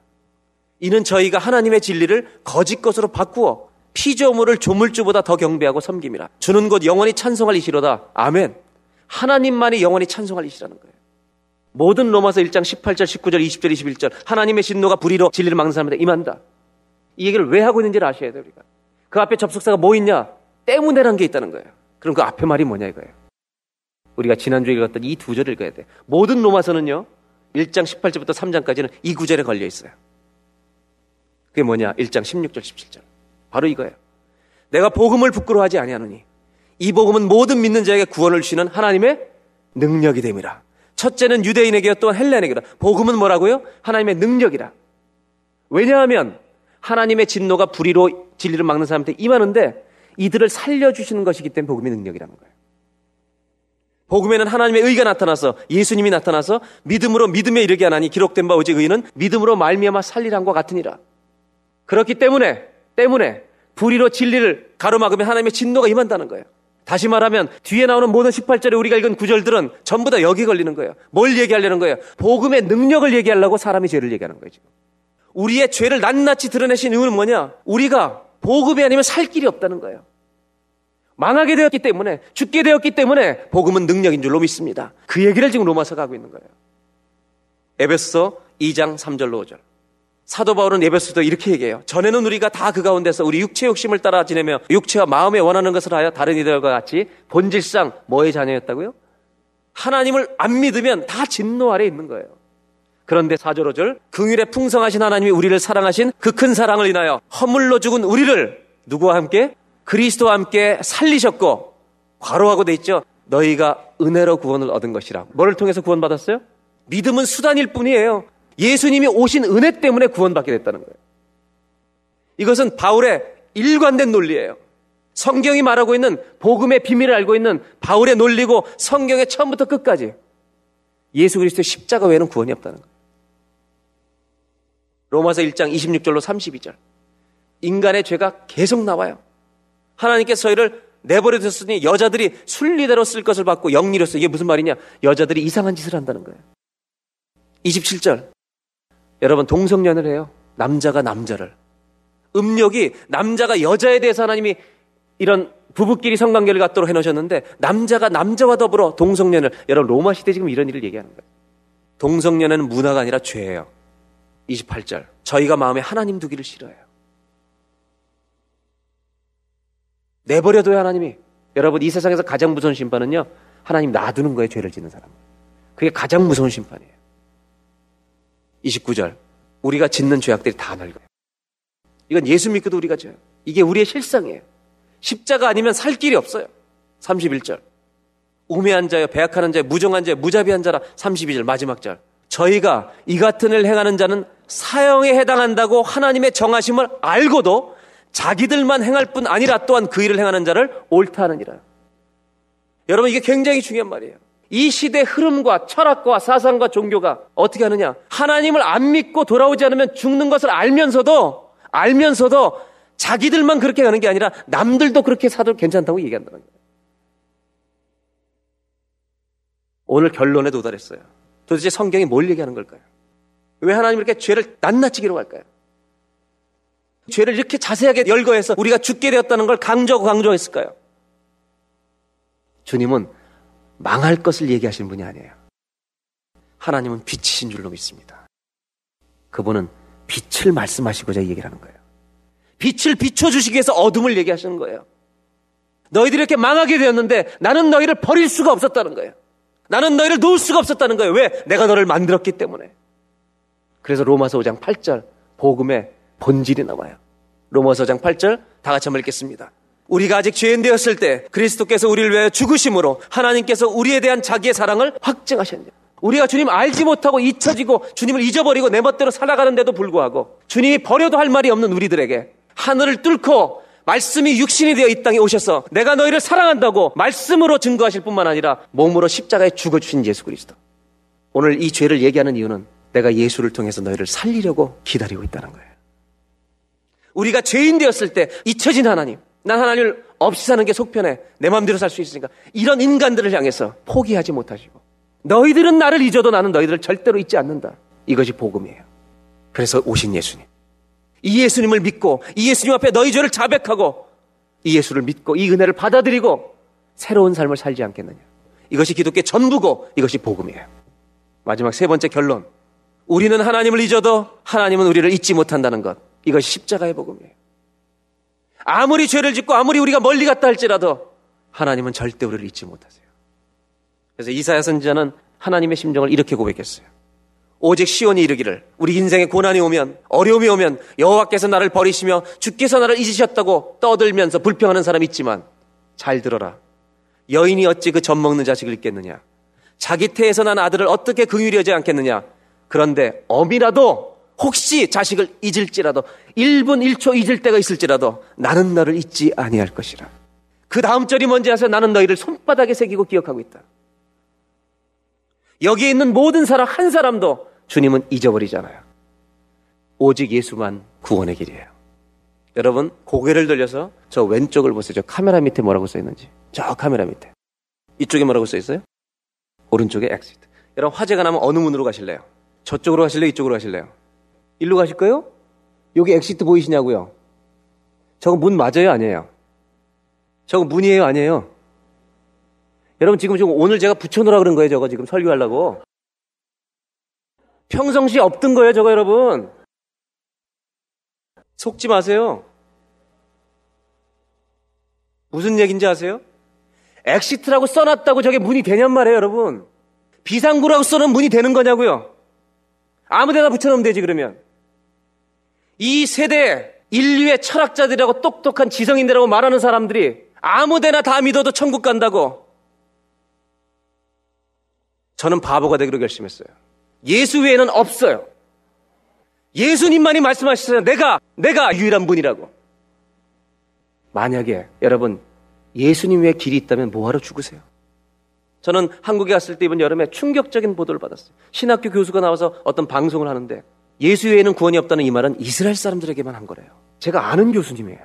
S2: 이는 저희가 하나님의 진리를 거짓 것으로 바꾸어 피조물을 조물주보다 더 경배하고 섬김이라. 주는 곧 영원히 찬송할 이시로다. 아멘. 하나님만이 영원히 찬송할 이시라는 거예요. 모든 로마서 1장 18절, 19절, 20절, 21절 하나님의 진노가 불의로 진리를 막는 사람한테 임한다. 이 얘기를 왜 하고 있는지를 아셔야 돼요, 우리가. 그 앞에 접속사가 뭐 있냐? 때문에란 게 있다는 거예요. 그럼 그 앞에 말이 뭐냐 이거예요. 우리가 지난주에 읽었던 이 두 절을 읽어야 돼. 모든 로마서는요. 1장 18절부터 3장까지는 이 구절에 걸려 있어요. 그게 뭐냐? 1장 16절, 17절. 바로 이거예요. 내가 복음을 부끄러워하지 아니하노니 이 복음은 모든 믿는 자에게 구원을 주시는 하나님의 능력이 됨이라. 첫째는 유대인에게 또한 헬레인에게라. 복음은 뭐라고요? 하나님의 능력이라. 왜냐하면 하나님의 진노가 불의로 진리를 막는 사람한테 임하는데 이들을 살려주시는 것이기 때문에 복음의 능력이라는 거예요. 복음에는 하나님의 의가 나타나서 예수님이 나타나서 믿음으로 믿음에 이르게 하나니 기록된 바 오직 의는 믿음으로 말미암아 살리란과 같으니라. 그렇기 때문에 때문에 불의로 진리를 가로막으면 하나님의 진노가 임한다는 거예요. 다시 말하면 뒤에 나오는 모든 18절에 우리가 읽은 구절들은 전부 다 여기 걸리는 거예요. 뭘 얘기하려는 거예요? 복음의 능력을 얘기하려고 사람이 죄를 얘기하는 거예요. 지금. 우리의 죄를 낱낱이 드러내신 이유는 뭐냐? 우리가 복음이 아니면 살 길이 없다는 거예요. 망하게 되었기 때문에 죽게 되었기 때문에 복음은 능력인 줄로 믿습니다. 그 얘기를 지금 로마서가 하고 있는 거예요. 에베소 2장 3절로 5절. 사도 바울은 예배소도 이렇게 얘기해요. 전에는 우리가 다 그 가운데서 우리 육체 욕심을 따라 지내며 육체와 마음에 원하는 것을 하여 다른 이들과 같이 본질상 뭐의 자녀였다고요? 하나님을 안 믿으면 다 진노 아래 있는 거예요. 그런데 4절 5절 긍휼에 풍성하신 하나님이 우리를 사랑하신 그 큰 사랑을 인하여 허물로 죽은 우리를 누구와 함께 그리스도와 함께 살리셨고 과로하고 돼 있죠. 너희가 은혜로 구원을 얻은 것이라. 뭐를 통해서 구원받았어요? 믿음은 수단일 뿐이에요. 예수님이 오신 은혜 때문에 구원받게 됐다는 거예요. 이것은 바울의 일관된 논리예요. 성경이 말하고 있는 복음의 비밀을 알고 있는 바울의 논리고 성경의 처음부터 끝까지 예수 그리스도의 십자가 외에는 구원이 없다는 거예요. 로마서 1장 26절로 32절. 인간의 죄가 계속 나와요. 하나님께서 저희를 내버려 뒀으니 여자들이 순리대로 쓸 것을 받고 영리로서 이게 무슨 말이냐? 여자들이 이상한 짓을 한다는 거예요. 27절. 여러분 동성연을 해요. 남자가 남자를. 음욕이 남자가 여자에 대해서 하나님이 이런 부부끼리 성관계를 갖도록 해놓으셨는데 남자가 남자와 더불어 동성연을 여러분 로마 시대 지금 이런 일을 얘기하는 거예요. 동성연애는 문화가 아니라 죄예요. 28절. 저희가 마음에 하나님 두기를 싫어해요. 내버려둬야 하나님이. 여러분 이 세상에서 가장 무서운 심판은요. 하나님 놔두는 거예요. 죄를 짓는 사람. 그게 가장 무서운 심판이에요. 29절. 우리가 짓는 죄악들이 다 늙어요. 이건 예수 믿고도 우리가 져요. 이게 우리의 실상이에요. 십자가 아니면 살 길이 없어요. 31절. 우매한 자여, 배악하는 자여, 무정한 자여, 무자비한 자라. 32절 마지막 절. 저희가 이 같은 일 행하는 자는 사형에 해당한다고 하나님의 정하심을 알고도 자기들만 행할 뿐 아니라 또한 그 일을 행하는 자를 옳다 하느니라. 여러분 이게 굉장히 중요한 말이에요. 이 시대 흐름과 철학과 사상과 종교가 어떻게 하느냐? 하나님을 안 믿고 돌아오지 않으면 죽는 것을 알면서도 알면서도 자기들만 그렇게 가는 게 아니라 남들도 그렇게 사도 괜찮다고 얘기한다는 거예요. 오늘 결론에 도달했어요. 도대체 성경이 뭘 얘기하는 걸까요? 왜 하나님 이렇게 죄를 낱낱이 기록할까요? 죄를 이렇게 자세하게 열거해서 우리가 죽게 되었다는 걸 강조하고 강조했을까요? 주님은 망할 것을 얘기하시는 분이 아니에요. 하나님은 빛이신 줄로 믿습니다. 그분은 빛을 말씀하시고자 얘기를 하는 거예요. 빛을 비춰주시기 위해서 어둠을 얘기하시는 거예요. 너희들이 이렇게 망하게 되었는데 나는 너희를 버릴 수가 없었다는 거예요. 나는 너희를 놓을 수가 없었다는 거예요. 왜? 내가 너를 만들었기 때문에. 그래서 로마서 5장 8절 복음의 본질이 나와요. 로마서 5장 8절 다 같이 한번 읽겠습니다. 우리가 아직 죄인 되었을 때 그리스도께서 우리를 위하여 죽으심으로 하나님께서 우리에 대한 자기의 사랑을 확증하셨냐. 우리가 주님 알지 못하고 잊혀지고 주님을 잊어버리고 내 멋대로 살아가는데도 불구하고 주님이 버려도 할 말이 없는 우리들에게 하늘을 뚫고 말씀이 육신이 되어 이 땅에 오셔서 내가 너희를 사랑한다고 말씀으로 증거하실 뿐만 아니라 몸으로 십자가에 죽어 주신 예수 그리스도. 오늘 이 죄를 얘기하는 이유는 내가 예수를 통해서 너희를 살리려고 기다리고 있다는 거예요. 우리가 죄인 되었을 때 잊혀진 하나님, 난 하나님을 없이 사는 게 속편해. 내 마음대로 살 수 있으니까. 이런 인간들을 향해서 포기하지 못하시고 너희들은 나를 잊어도 나는 너희들을 절대로 잊지 않는다. 이것이 복음이에요. 그래서 오신 예수님. 이 예수님을 믿고 이 예수님 앞에 너희 죄를 자백하고 이 예수를 믿고 이 은혜를 받아들이고 새로운 삶을 살지 않겠느냐. 이것이 기독교의 전부고 이것이 복음이에요. 마지막 세 번째 결론. 우리는 하나님을 잊어도 하나님은 우리를 잊지 못한다는 것. 이것이 십자가의 복음이에요. 아무리 죄를 짓고 아무리 우리가 멀리 갔다 할지라도 하나님은 절대 우리를 잊지 못하세요. 그래서 이사야 선지자는 하나님의 심정을 이렇게 고백했어요. 오직 시온이 이르기를 우리 인생에 고난이 오면 어려움이 오면 여호와께서 나를 버리시며 주께서 나를 잊으셨다고 떠들면서 불평하는 사람이 있지만 잘 들어라. 여인이 어찌 그 젖 먹는 자식을 잊겠느냐. 자기 태에서 난 아들을 어떻게 긍휼히 여지 않겠느냐. 그런데 엄이라도 혹시 자식을 잊을지라도 1분 1초 잊을 때가 있을지라도 나는 너를 잊지 아니할 것이라. 그 다음 절이 뭔지 아세요? 나는 너희를 손바닥에 새기고 기억하고 있다. 여기에 있는 모든 사람 한 사람도 주님은 잊어버리잖아요. 오직 예수만 구원의 길이에요. 여러분 고개를 돌려서 저 왼쪽을 보세요. 저 카메라 밑에 뭐라고 써 있는지. 저 카메라 밑에. 이쪽에 뭐라고 써 있어요? 오른쪽에 exit. 여러분 화재가 나면 어느 문으로 가실래요? 저쪽으로 가실래요? 이쪽으로 가실래요? 일로 가실 거요? 여기 exit 보이시냐고요? 저거 문 맞아요? 아니에요? 저거 문이에요? 아니에요? 여러분 지금 지금 오늘 제가 붙여놓으라 그런 거예요. 저거 지금 설교하려고. 평상시에 없던 거예요, 저거 여러분. 속지 마세요. 무슨 얘기인지 아세요? exit라고 써놨다고 저게 문이 되냔 말이에요, 여러분. 비상구라고 써놓은 문이 되는 거냐고요. 아무 데나 붙여놓으면 되지, 그러면. 이 세대 인류의 철학자들이라고 똑똑한 지성인들이라고 말하는 사람들이 아무 데나 다 믿어도 천국 간다고. 저는 바보가 되기로 결심했어요. 예수 외에는 없어요. 예수님만이 말씀하셨어요. 내가, 내가 유일한 분이라고. 만약에 여러분 예수님 외에 길이 있다면 뭐하러 죽으세요? 저는 한국에 갔을 때 이번 여름에 충격적인 보도를 받았어요. 신학교 교수가 나와서 어떤 방송을 하는데 예수 외에는 구원이 없다는 이 말은 이스라엘 사람들에게만 한 거래요. 제가 아는 교수님이에요.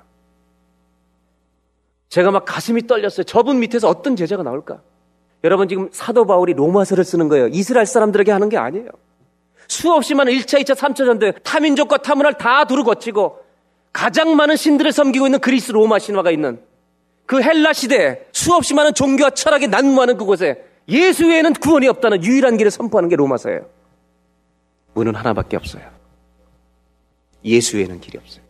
S2: 제가 막 가슴이 떨렸어요. 저분 밑에서 어떤 제자가 나올까? 여러분 지금 사도 바울이 로마서를 쓰는 거예요. 이스라엘 사람들에게 하는 게 아니에요. 수없이 많은 1차, 2차, 3차 전대 타민족과 타문화를 다 두루 거치고 가장 많은 신들을 섬기고 있는 그리스 로마 신화가 있는 그 헬라 시대에 수없이 많은 종교와 철학이 난무하는 그곳에 예수 외에는 구원이 없다는 유일한 길을 선포하는 게 로마서예요. 문은 하나밖에 없어요. 예수 외에는 길이 없어요.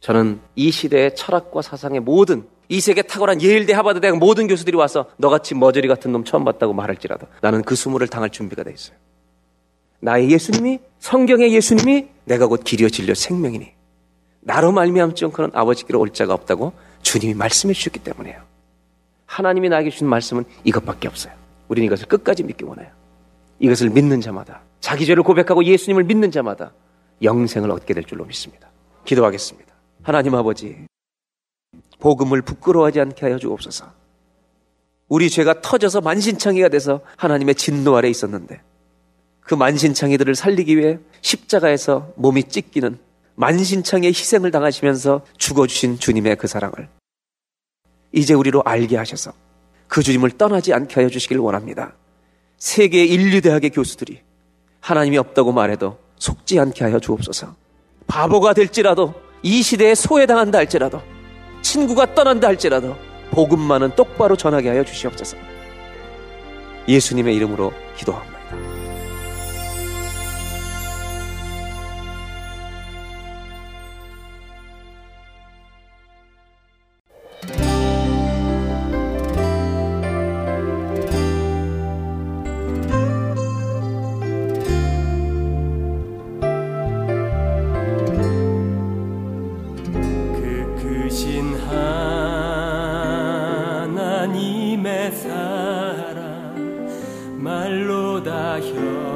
S2: 저는 이 시대의 철학과 사상의 모든 이 세계 탁월한 예일대 하버드 대학 모든 교수들이 와서 너같이 머저리 같은 놈 처음 봤다고 말할지라도 나는 그 수모를 당할 준비가 돼 있어요. 나의 예수님이 성경의 예수님이 내가 곧 길이요 진리요 생명이니 나로 말미암지 않고는 아버지께로 올 자가 없다고 주님이 말씀해 주셨기 때문에요. 하나님이 나에게 주신 말씀은 이것밖에 없어요. 우리는 이것을 끝까지 믿기 원해요. 이것을 믿는 자마다 자기 죄를 고백하고 예수님을 믿는 자마다 영생을 얻게 될 줄로 믿습니다. 기도하겠습니다. 하나님 아버지 복음을 부끄러워하지 않게 하여 주옵소서. 우리 죄가 터져서 만신창이가 돼서 하나님의 진노 아래 있었는데 그 만신창이들을 살리기 위해 십자가에서 몸이 찢기는 만신창의 희생을 당하시면서 죽어주신 주님의 그 사랑을 이제 우리로 알게 하셔서 그 주님을 떠나지 않게 하여 주시길 원합니다. 세계 인류대학의 교수들이 하나님이 없다고 말해도 속지 않게 하여 주옵소서. 바보가 될지라도 이 시대에 소외당한다 할지라도 친구가 떠난다 할지라도 복음만은 똑바로 전하게 하여 주시옵소서. 예수님의 이름으로 기도합니다.
S3: your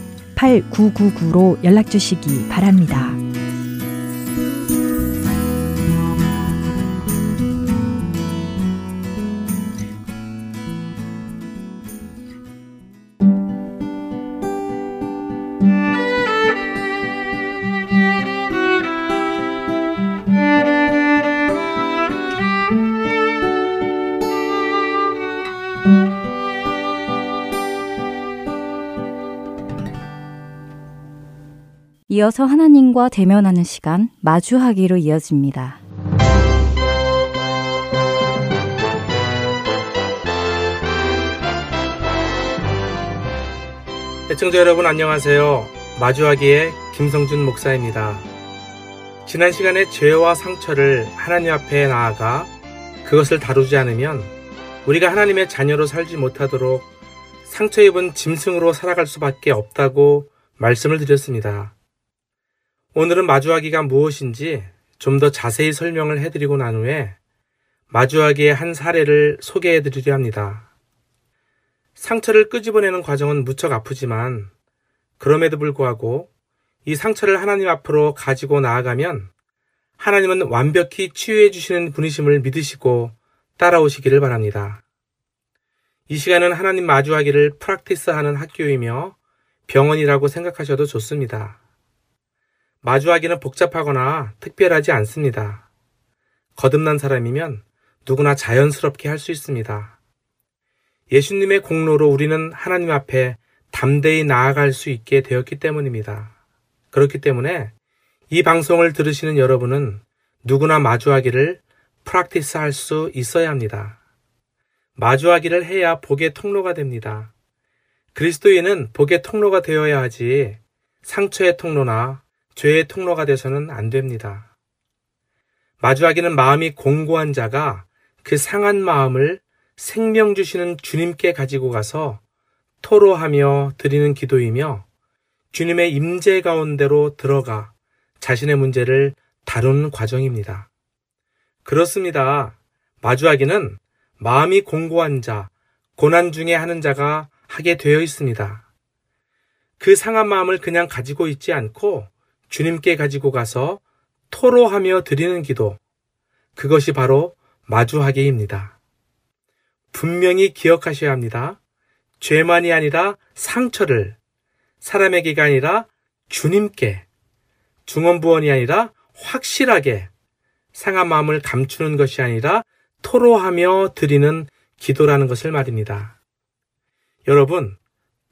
S3: 8999로 연락 주시기 바랍니다.
S1: 이어서 하나님과 대면하는 시간 마주하기로 이어집니다.
S4: 애청자 여러분 안녕하세요. 마주하기의 김성준 목사입니다. 지난 시간에 죄와 상처를 하나님 앞에 나아가 그것을 다루지 않으면 우리가 하나님의 자녀로 살지 못하도록 상처 입은 짐승으로 살아갈 수밖에 없다고 말씀을 드렸습니다. 오늘은 마주하기가 무엇인지 좀 더 자세히 설명을 해드리고 난 후에 마주하기의 한 사례를 소개해드리려 합니다. 상처를 끄집어내는 과정은 무척 아프지만 그럼에도 불구하고 이 상처를 하나님 앞으로 가지고 나아가면 하나님은 완벽히 치유해 주시는 분이심을 믿으시고 따라오시기를 바랍니다. 이 시간은 하나님 마주하기를 프락티스하는 학교이며 병원이라고 생각하셔도 좋습니다. 마주하기는 복잡하거나 특별하지 않습니다. 거듭난 사람이면 누구나 자연스럽게 할 수 있습니다. 예수님의 공로로 우리는 하나님 앞에 담대히 나아갈 수 있게 되었기 때문입니다. 그렇기 때문에 이 방송을 들으시는 여러분은 누구나 마주하기를 프락티스 할 수 있어야 합니다. 마주하기를 해야 복의 통로가 됩니다. 그리스도인은 복의 통로가 되어야 하지 상처의 통로나 죄의 통로가 돼서는 안 됩니다. 마주하기는 마음이 공고한 자가 그 상한 마음을 생명 주시는 주님께 가지고 가서 토로하며 드리는 기도이며 주님의 임재 가운데로 들어가 자신의 문제를 다루는 과정입니다. 그렇습니다. 마주하기는 마음이 공고한 자, 고난 중에 하는 자가 하게 되어 있습니다. 그 상한 마음을 그냥 가지고 있지 않고 주님께 가지고 가서 토로하며 드리는 기도, 그것이 바로 마주하기입니다. 분명히 기억하셔야 합니다. 죄만이 아니라 상처를 사람에게가 아니라 주님께 중언부언이 아니라 확실하게 상한 마음을 감추는 것이 아니라 토로하며 드리는 기도라는 것을 말입니다. 여러분,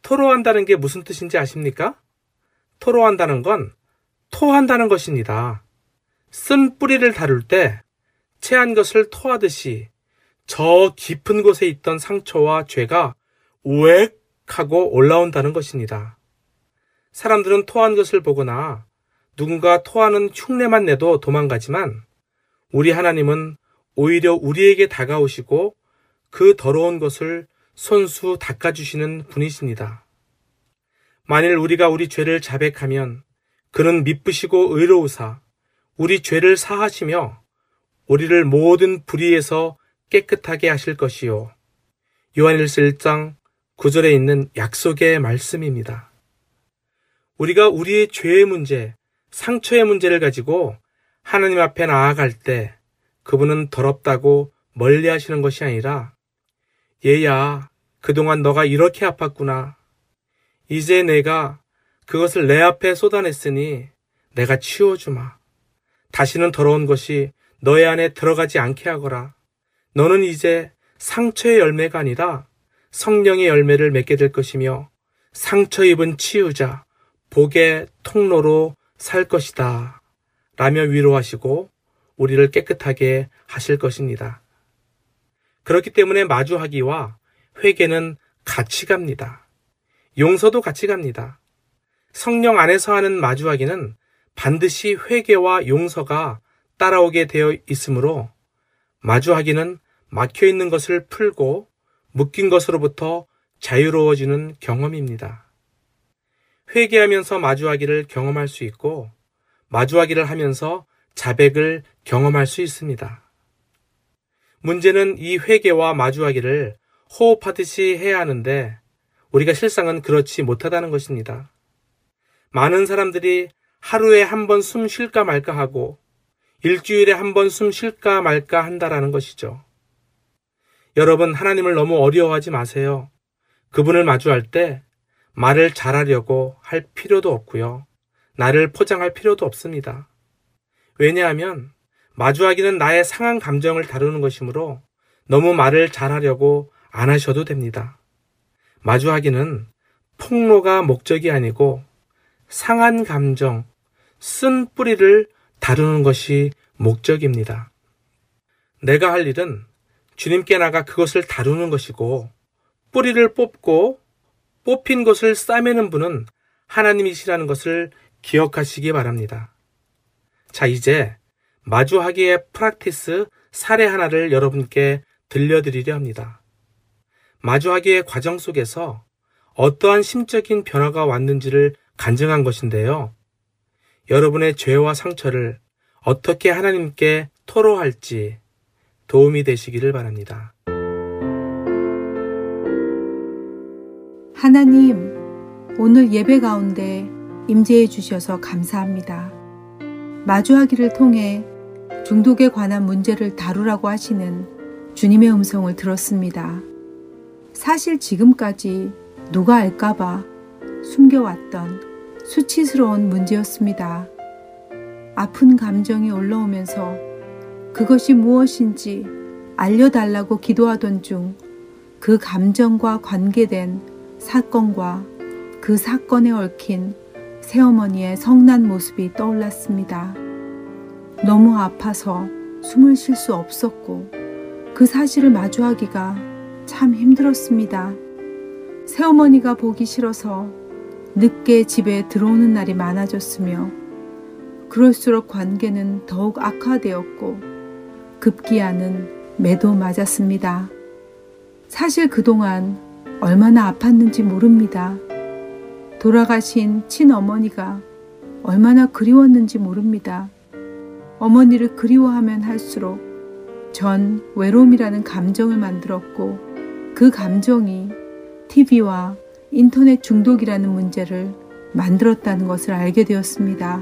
S4: 토로한다는 게 무슨 뜻인지 아십니까? 토로한다는 건 토한다는 것입니다. 쓴 뿌리를 다룰 때 채한 것을 토하듯이 저 깊은 곳에 있던 상처와 죄가 우액 하고 올라온다는 것입니다. 사람들은 토한 것을 보거나 누군가 토하는 흉내만 내도 도망가지만 우리 하나님은 오히려 우리에게 다가오시고 그 더러운 것을 손수 닦아주시는 분이십니다. 만일 우리가 우리 죄를 자백하면 그는 미쁘시고 의로우사 우리 죄를 사하시며 우리를 모든 불의에서 깨끗하게 하실 것이요. 요한일서 1장 9절에 있는 약속의 말씀입니다. 우리가 우리의 죄의 문제, 상처의 문제를 가지고 하나님 앞에 나아갈 때 그분은 더럽다고 멀리 하시는 것이 아니라 얘야, 그동안 너가 이렇게 아팠구나. 이제 내가 그것을 내 앞에 쏟아냈으니 내가 치워주마. 다시는 더러운 것이 너의 안에 들어가지 않게 하거라. 너는 이제 상처의 열매가 아니라 성령의 열매를 맺게 될 것이며 상처 입은 치유자, 복의 통로로 살 것이다. 라며 위로하시고 우리를 깨끗하게 하실 것입니다. 그렇기 때문에 마주하기와 회개는 같이 갑니다. 용서도 같이 갑니다. 성령 안에서 하는 마주하기는 반드시 회개와 용서가 따라오게 되어 있으므로 마주하기는 막혀 있는 것을 풀고 묶인 것으로부터 자유로워지는 경험입니다. 회개하면서 마주하기를 경험할 수 있고 마주하기를 하면서 자백을 경험할 수 있습니다. 문제는 이 회개와 마주하기를 호흡하듯이 해야 하는데 우리가 실상은 그렇지 못하다는 것입니다. 많은 사람들이 하루에 한 번 숨 쉴까 말까 하고 일주일에 한 번 숨 쉴까 말까 한다라는 것이죠. 여러분, 하나님을 너무 어려워하지 마세요. 그분을 마주할 때 말을 잘하려고 할 필요도 없고요. 나를 포장할 필요도 없습니다. 왜냐하면 마주하기는 나의 상한 감정을 다루는 것이므로 너무 말을 잘하려고 안 하셔도 됩니다. 마주하기는 폭로가 목적이 아니고 상한 감정, 쓴 뿌리를 다루는 것이 목적입니다. 내가 할 일은 주님께 나가 그것을 다루는 것이고 뿌리를 뽑고 뽑힌 것을 싸매는 분은 하나님이시라는 것을 기억하시기 바랍니다. 자, 이제 마주하기의 프락티스 사례 하나를 여러분께 들려드리려 합니다. 마주하기의 과정 속에서 어떠한 심적인 변화가 왔는지를 간증한 것인데요. 여러분의 죄와 상처를 어떻게 하나님께 토로할지 도움이 되시기를 바랍니다.
S5: 하나님, 오늘 예배 가운데 임재해 주셔서 감사합니다. 마주하기를 통해 중독에 관한 문제를 다루라고 하시는 주님의 음성을 들었습니다. 사실 지금까지 누가 알까봐 숨겨왔던 수치스러운 문제였습니다. 아픈 감정이 올라오면서 그것이 무엇인지 알려달라고 기도하던 중 그 감정과 관계된 사건과 그 사건에 얽힌 새어머니의 성난 모습이 떠올랐습니다. 너무 아파서 숨을 쉴 수 없었고 그 사실을 마주하기가 참 힘들었습니다. 새어머니가 보기 싫어서 늦게 집에 들어오는 날이 많아졌으며 그럴수록 관계는 더욱 악화되었고 급기야는 매도 맞았습니다. 사실 그동안 얼마나 아팠는지 모릅니다. 돌아가신 친어머니가 얼마나 그리웠는지 모릅니다. 어머니를 그리워하면 할수록 전 외로움이라는 감정을 만들었고 그 감정이 TV와 인터넷 중독이라는 문제를 만들었다는 것을 알게 되었습니다.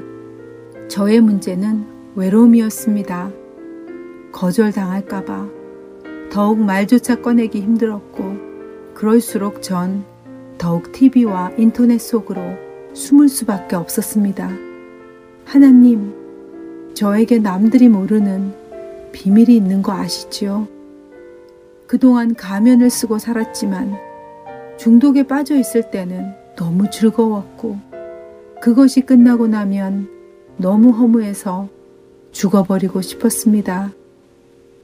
S5: 저의 문제는 외로움이었습니다. 거절당할까봐 더욱 말조차 꺼내기 힘들었고, 그럴수록 전 더욱 TV와 인터넷 속으로 숨을 수밖에 없었습니다. 하나님, 저에게 남들이 모르는 비밀이 있는 거 아시지요? 그동안 가면을 쓰고 살았지만 중독에 빠져 있을 때는 너무 즐거웠고 그것이 끝나고 나면 너무 허무해서 죽어버리고 싶었습니다.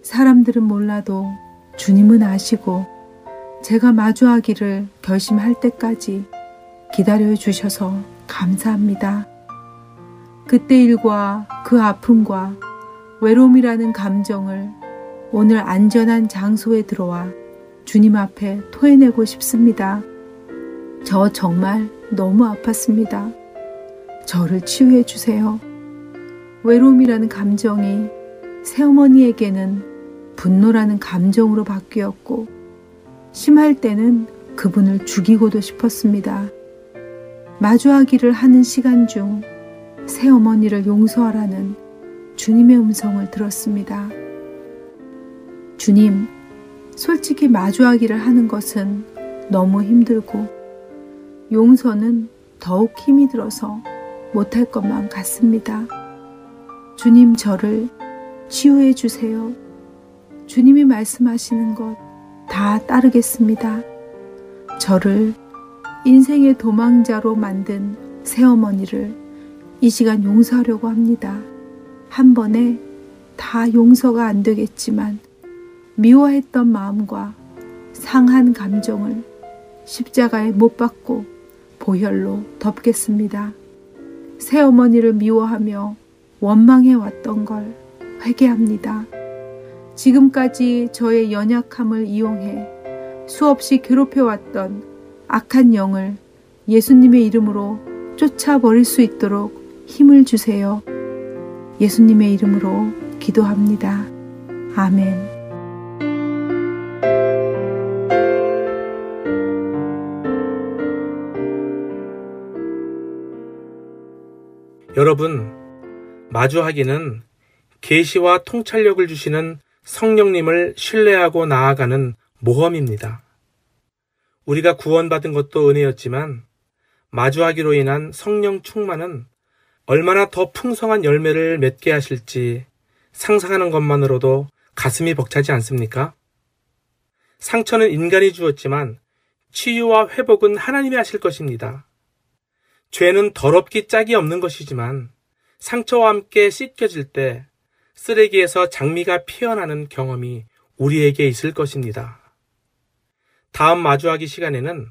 S5: 사람들은 몰라도 주님은 아시고 제가 마주하기를 결심할 때까지 기다려 주셔서 감사합니다. 그때 일과 그 아픔과 외로움이라는 감정을 오늘 안전한 장소에 들어와 주님 앞에 토해내고 싶습니다. 저 정말 너무 아팠습니다. 저를 치유해 주세요. 외로움이라는 감정이 새어머니에게는 분노라는 감정으로 바뀌었고, 심할 때는 그분을 죽이고도 싶었습니다. 마주하기를 하는 시간 중 새어머니를 용서하라는 주님의 음성을 들었습니다. 주님, 솔직히 마주하기를 하는 것은 너무 힘들고 용서는 더욱 힘이 들어서 못할 것만 같습니다. 주님 저를 치유해 주세요. 주님이 말씀하시는 것 다 따르겠습니다. 저를 인생의 도망자로 만든 새어머니를 이 시간 용서하려고 합니다. 한 번에 다 용서가 안 되겠지만 미워했던 마음과 상한 감정을 십자가에 못 박고 보혈로 덮겠습니다. 새어머니를 미워하며 원망해 왔던 걸 회개합니다. 지금까지 저의 연약함을 이용해 수없이 괴롭혀 왔던 악한 영을 예수님의 이름으로 쫓아버릴 수 있도록 힘을 주세요. 예수님의 이름으로 기도합니다. 아멘.
S4: 여러분, 마주하기는 계시와 통찰력을 주시는 성령님을 신뢰하고 나아가는 모험입니다. 우리가 구원받은 것도 은혜였지만 마주하기로 인한 성령 충만은 얼마나 더 풍성한 열매를 맺게 하실지 상상하는 것만으로도 가슴이 벅차지 않습니까? 상처는 인간이 주었지만 치유와 회복은 하나님이 하실 것입니다. 죄는 더럽기 짝이 없는 것이지만
S6: 상처와 함께 씻겨질 때 쓰레기에서 장미가 피어나는 경험이 우리에게 있을 것입니다. 다음 마주하기 시간에는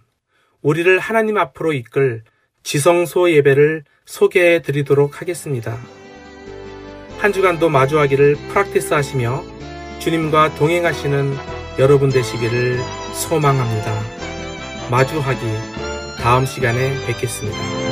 S6: 우리를 하나님 앞으로 이끌 지성소 예배를 소개해 드리도록 하겠습니다. 한 주간도 마주하기를 프락티스 하시며 주님과 동행하시는 여러분 되시기를 소망합니다. 마주하기 다음 시간에 뵙겠습니다.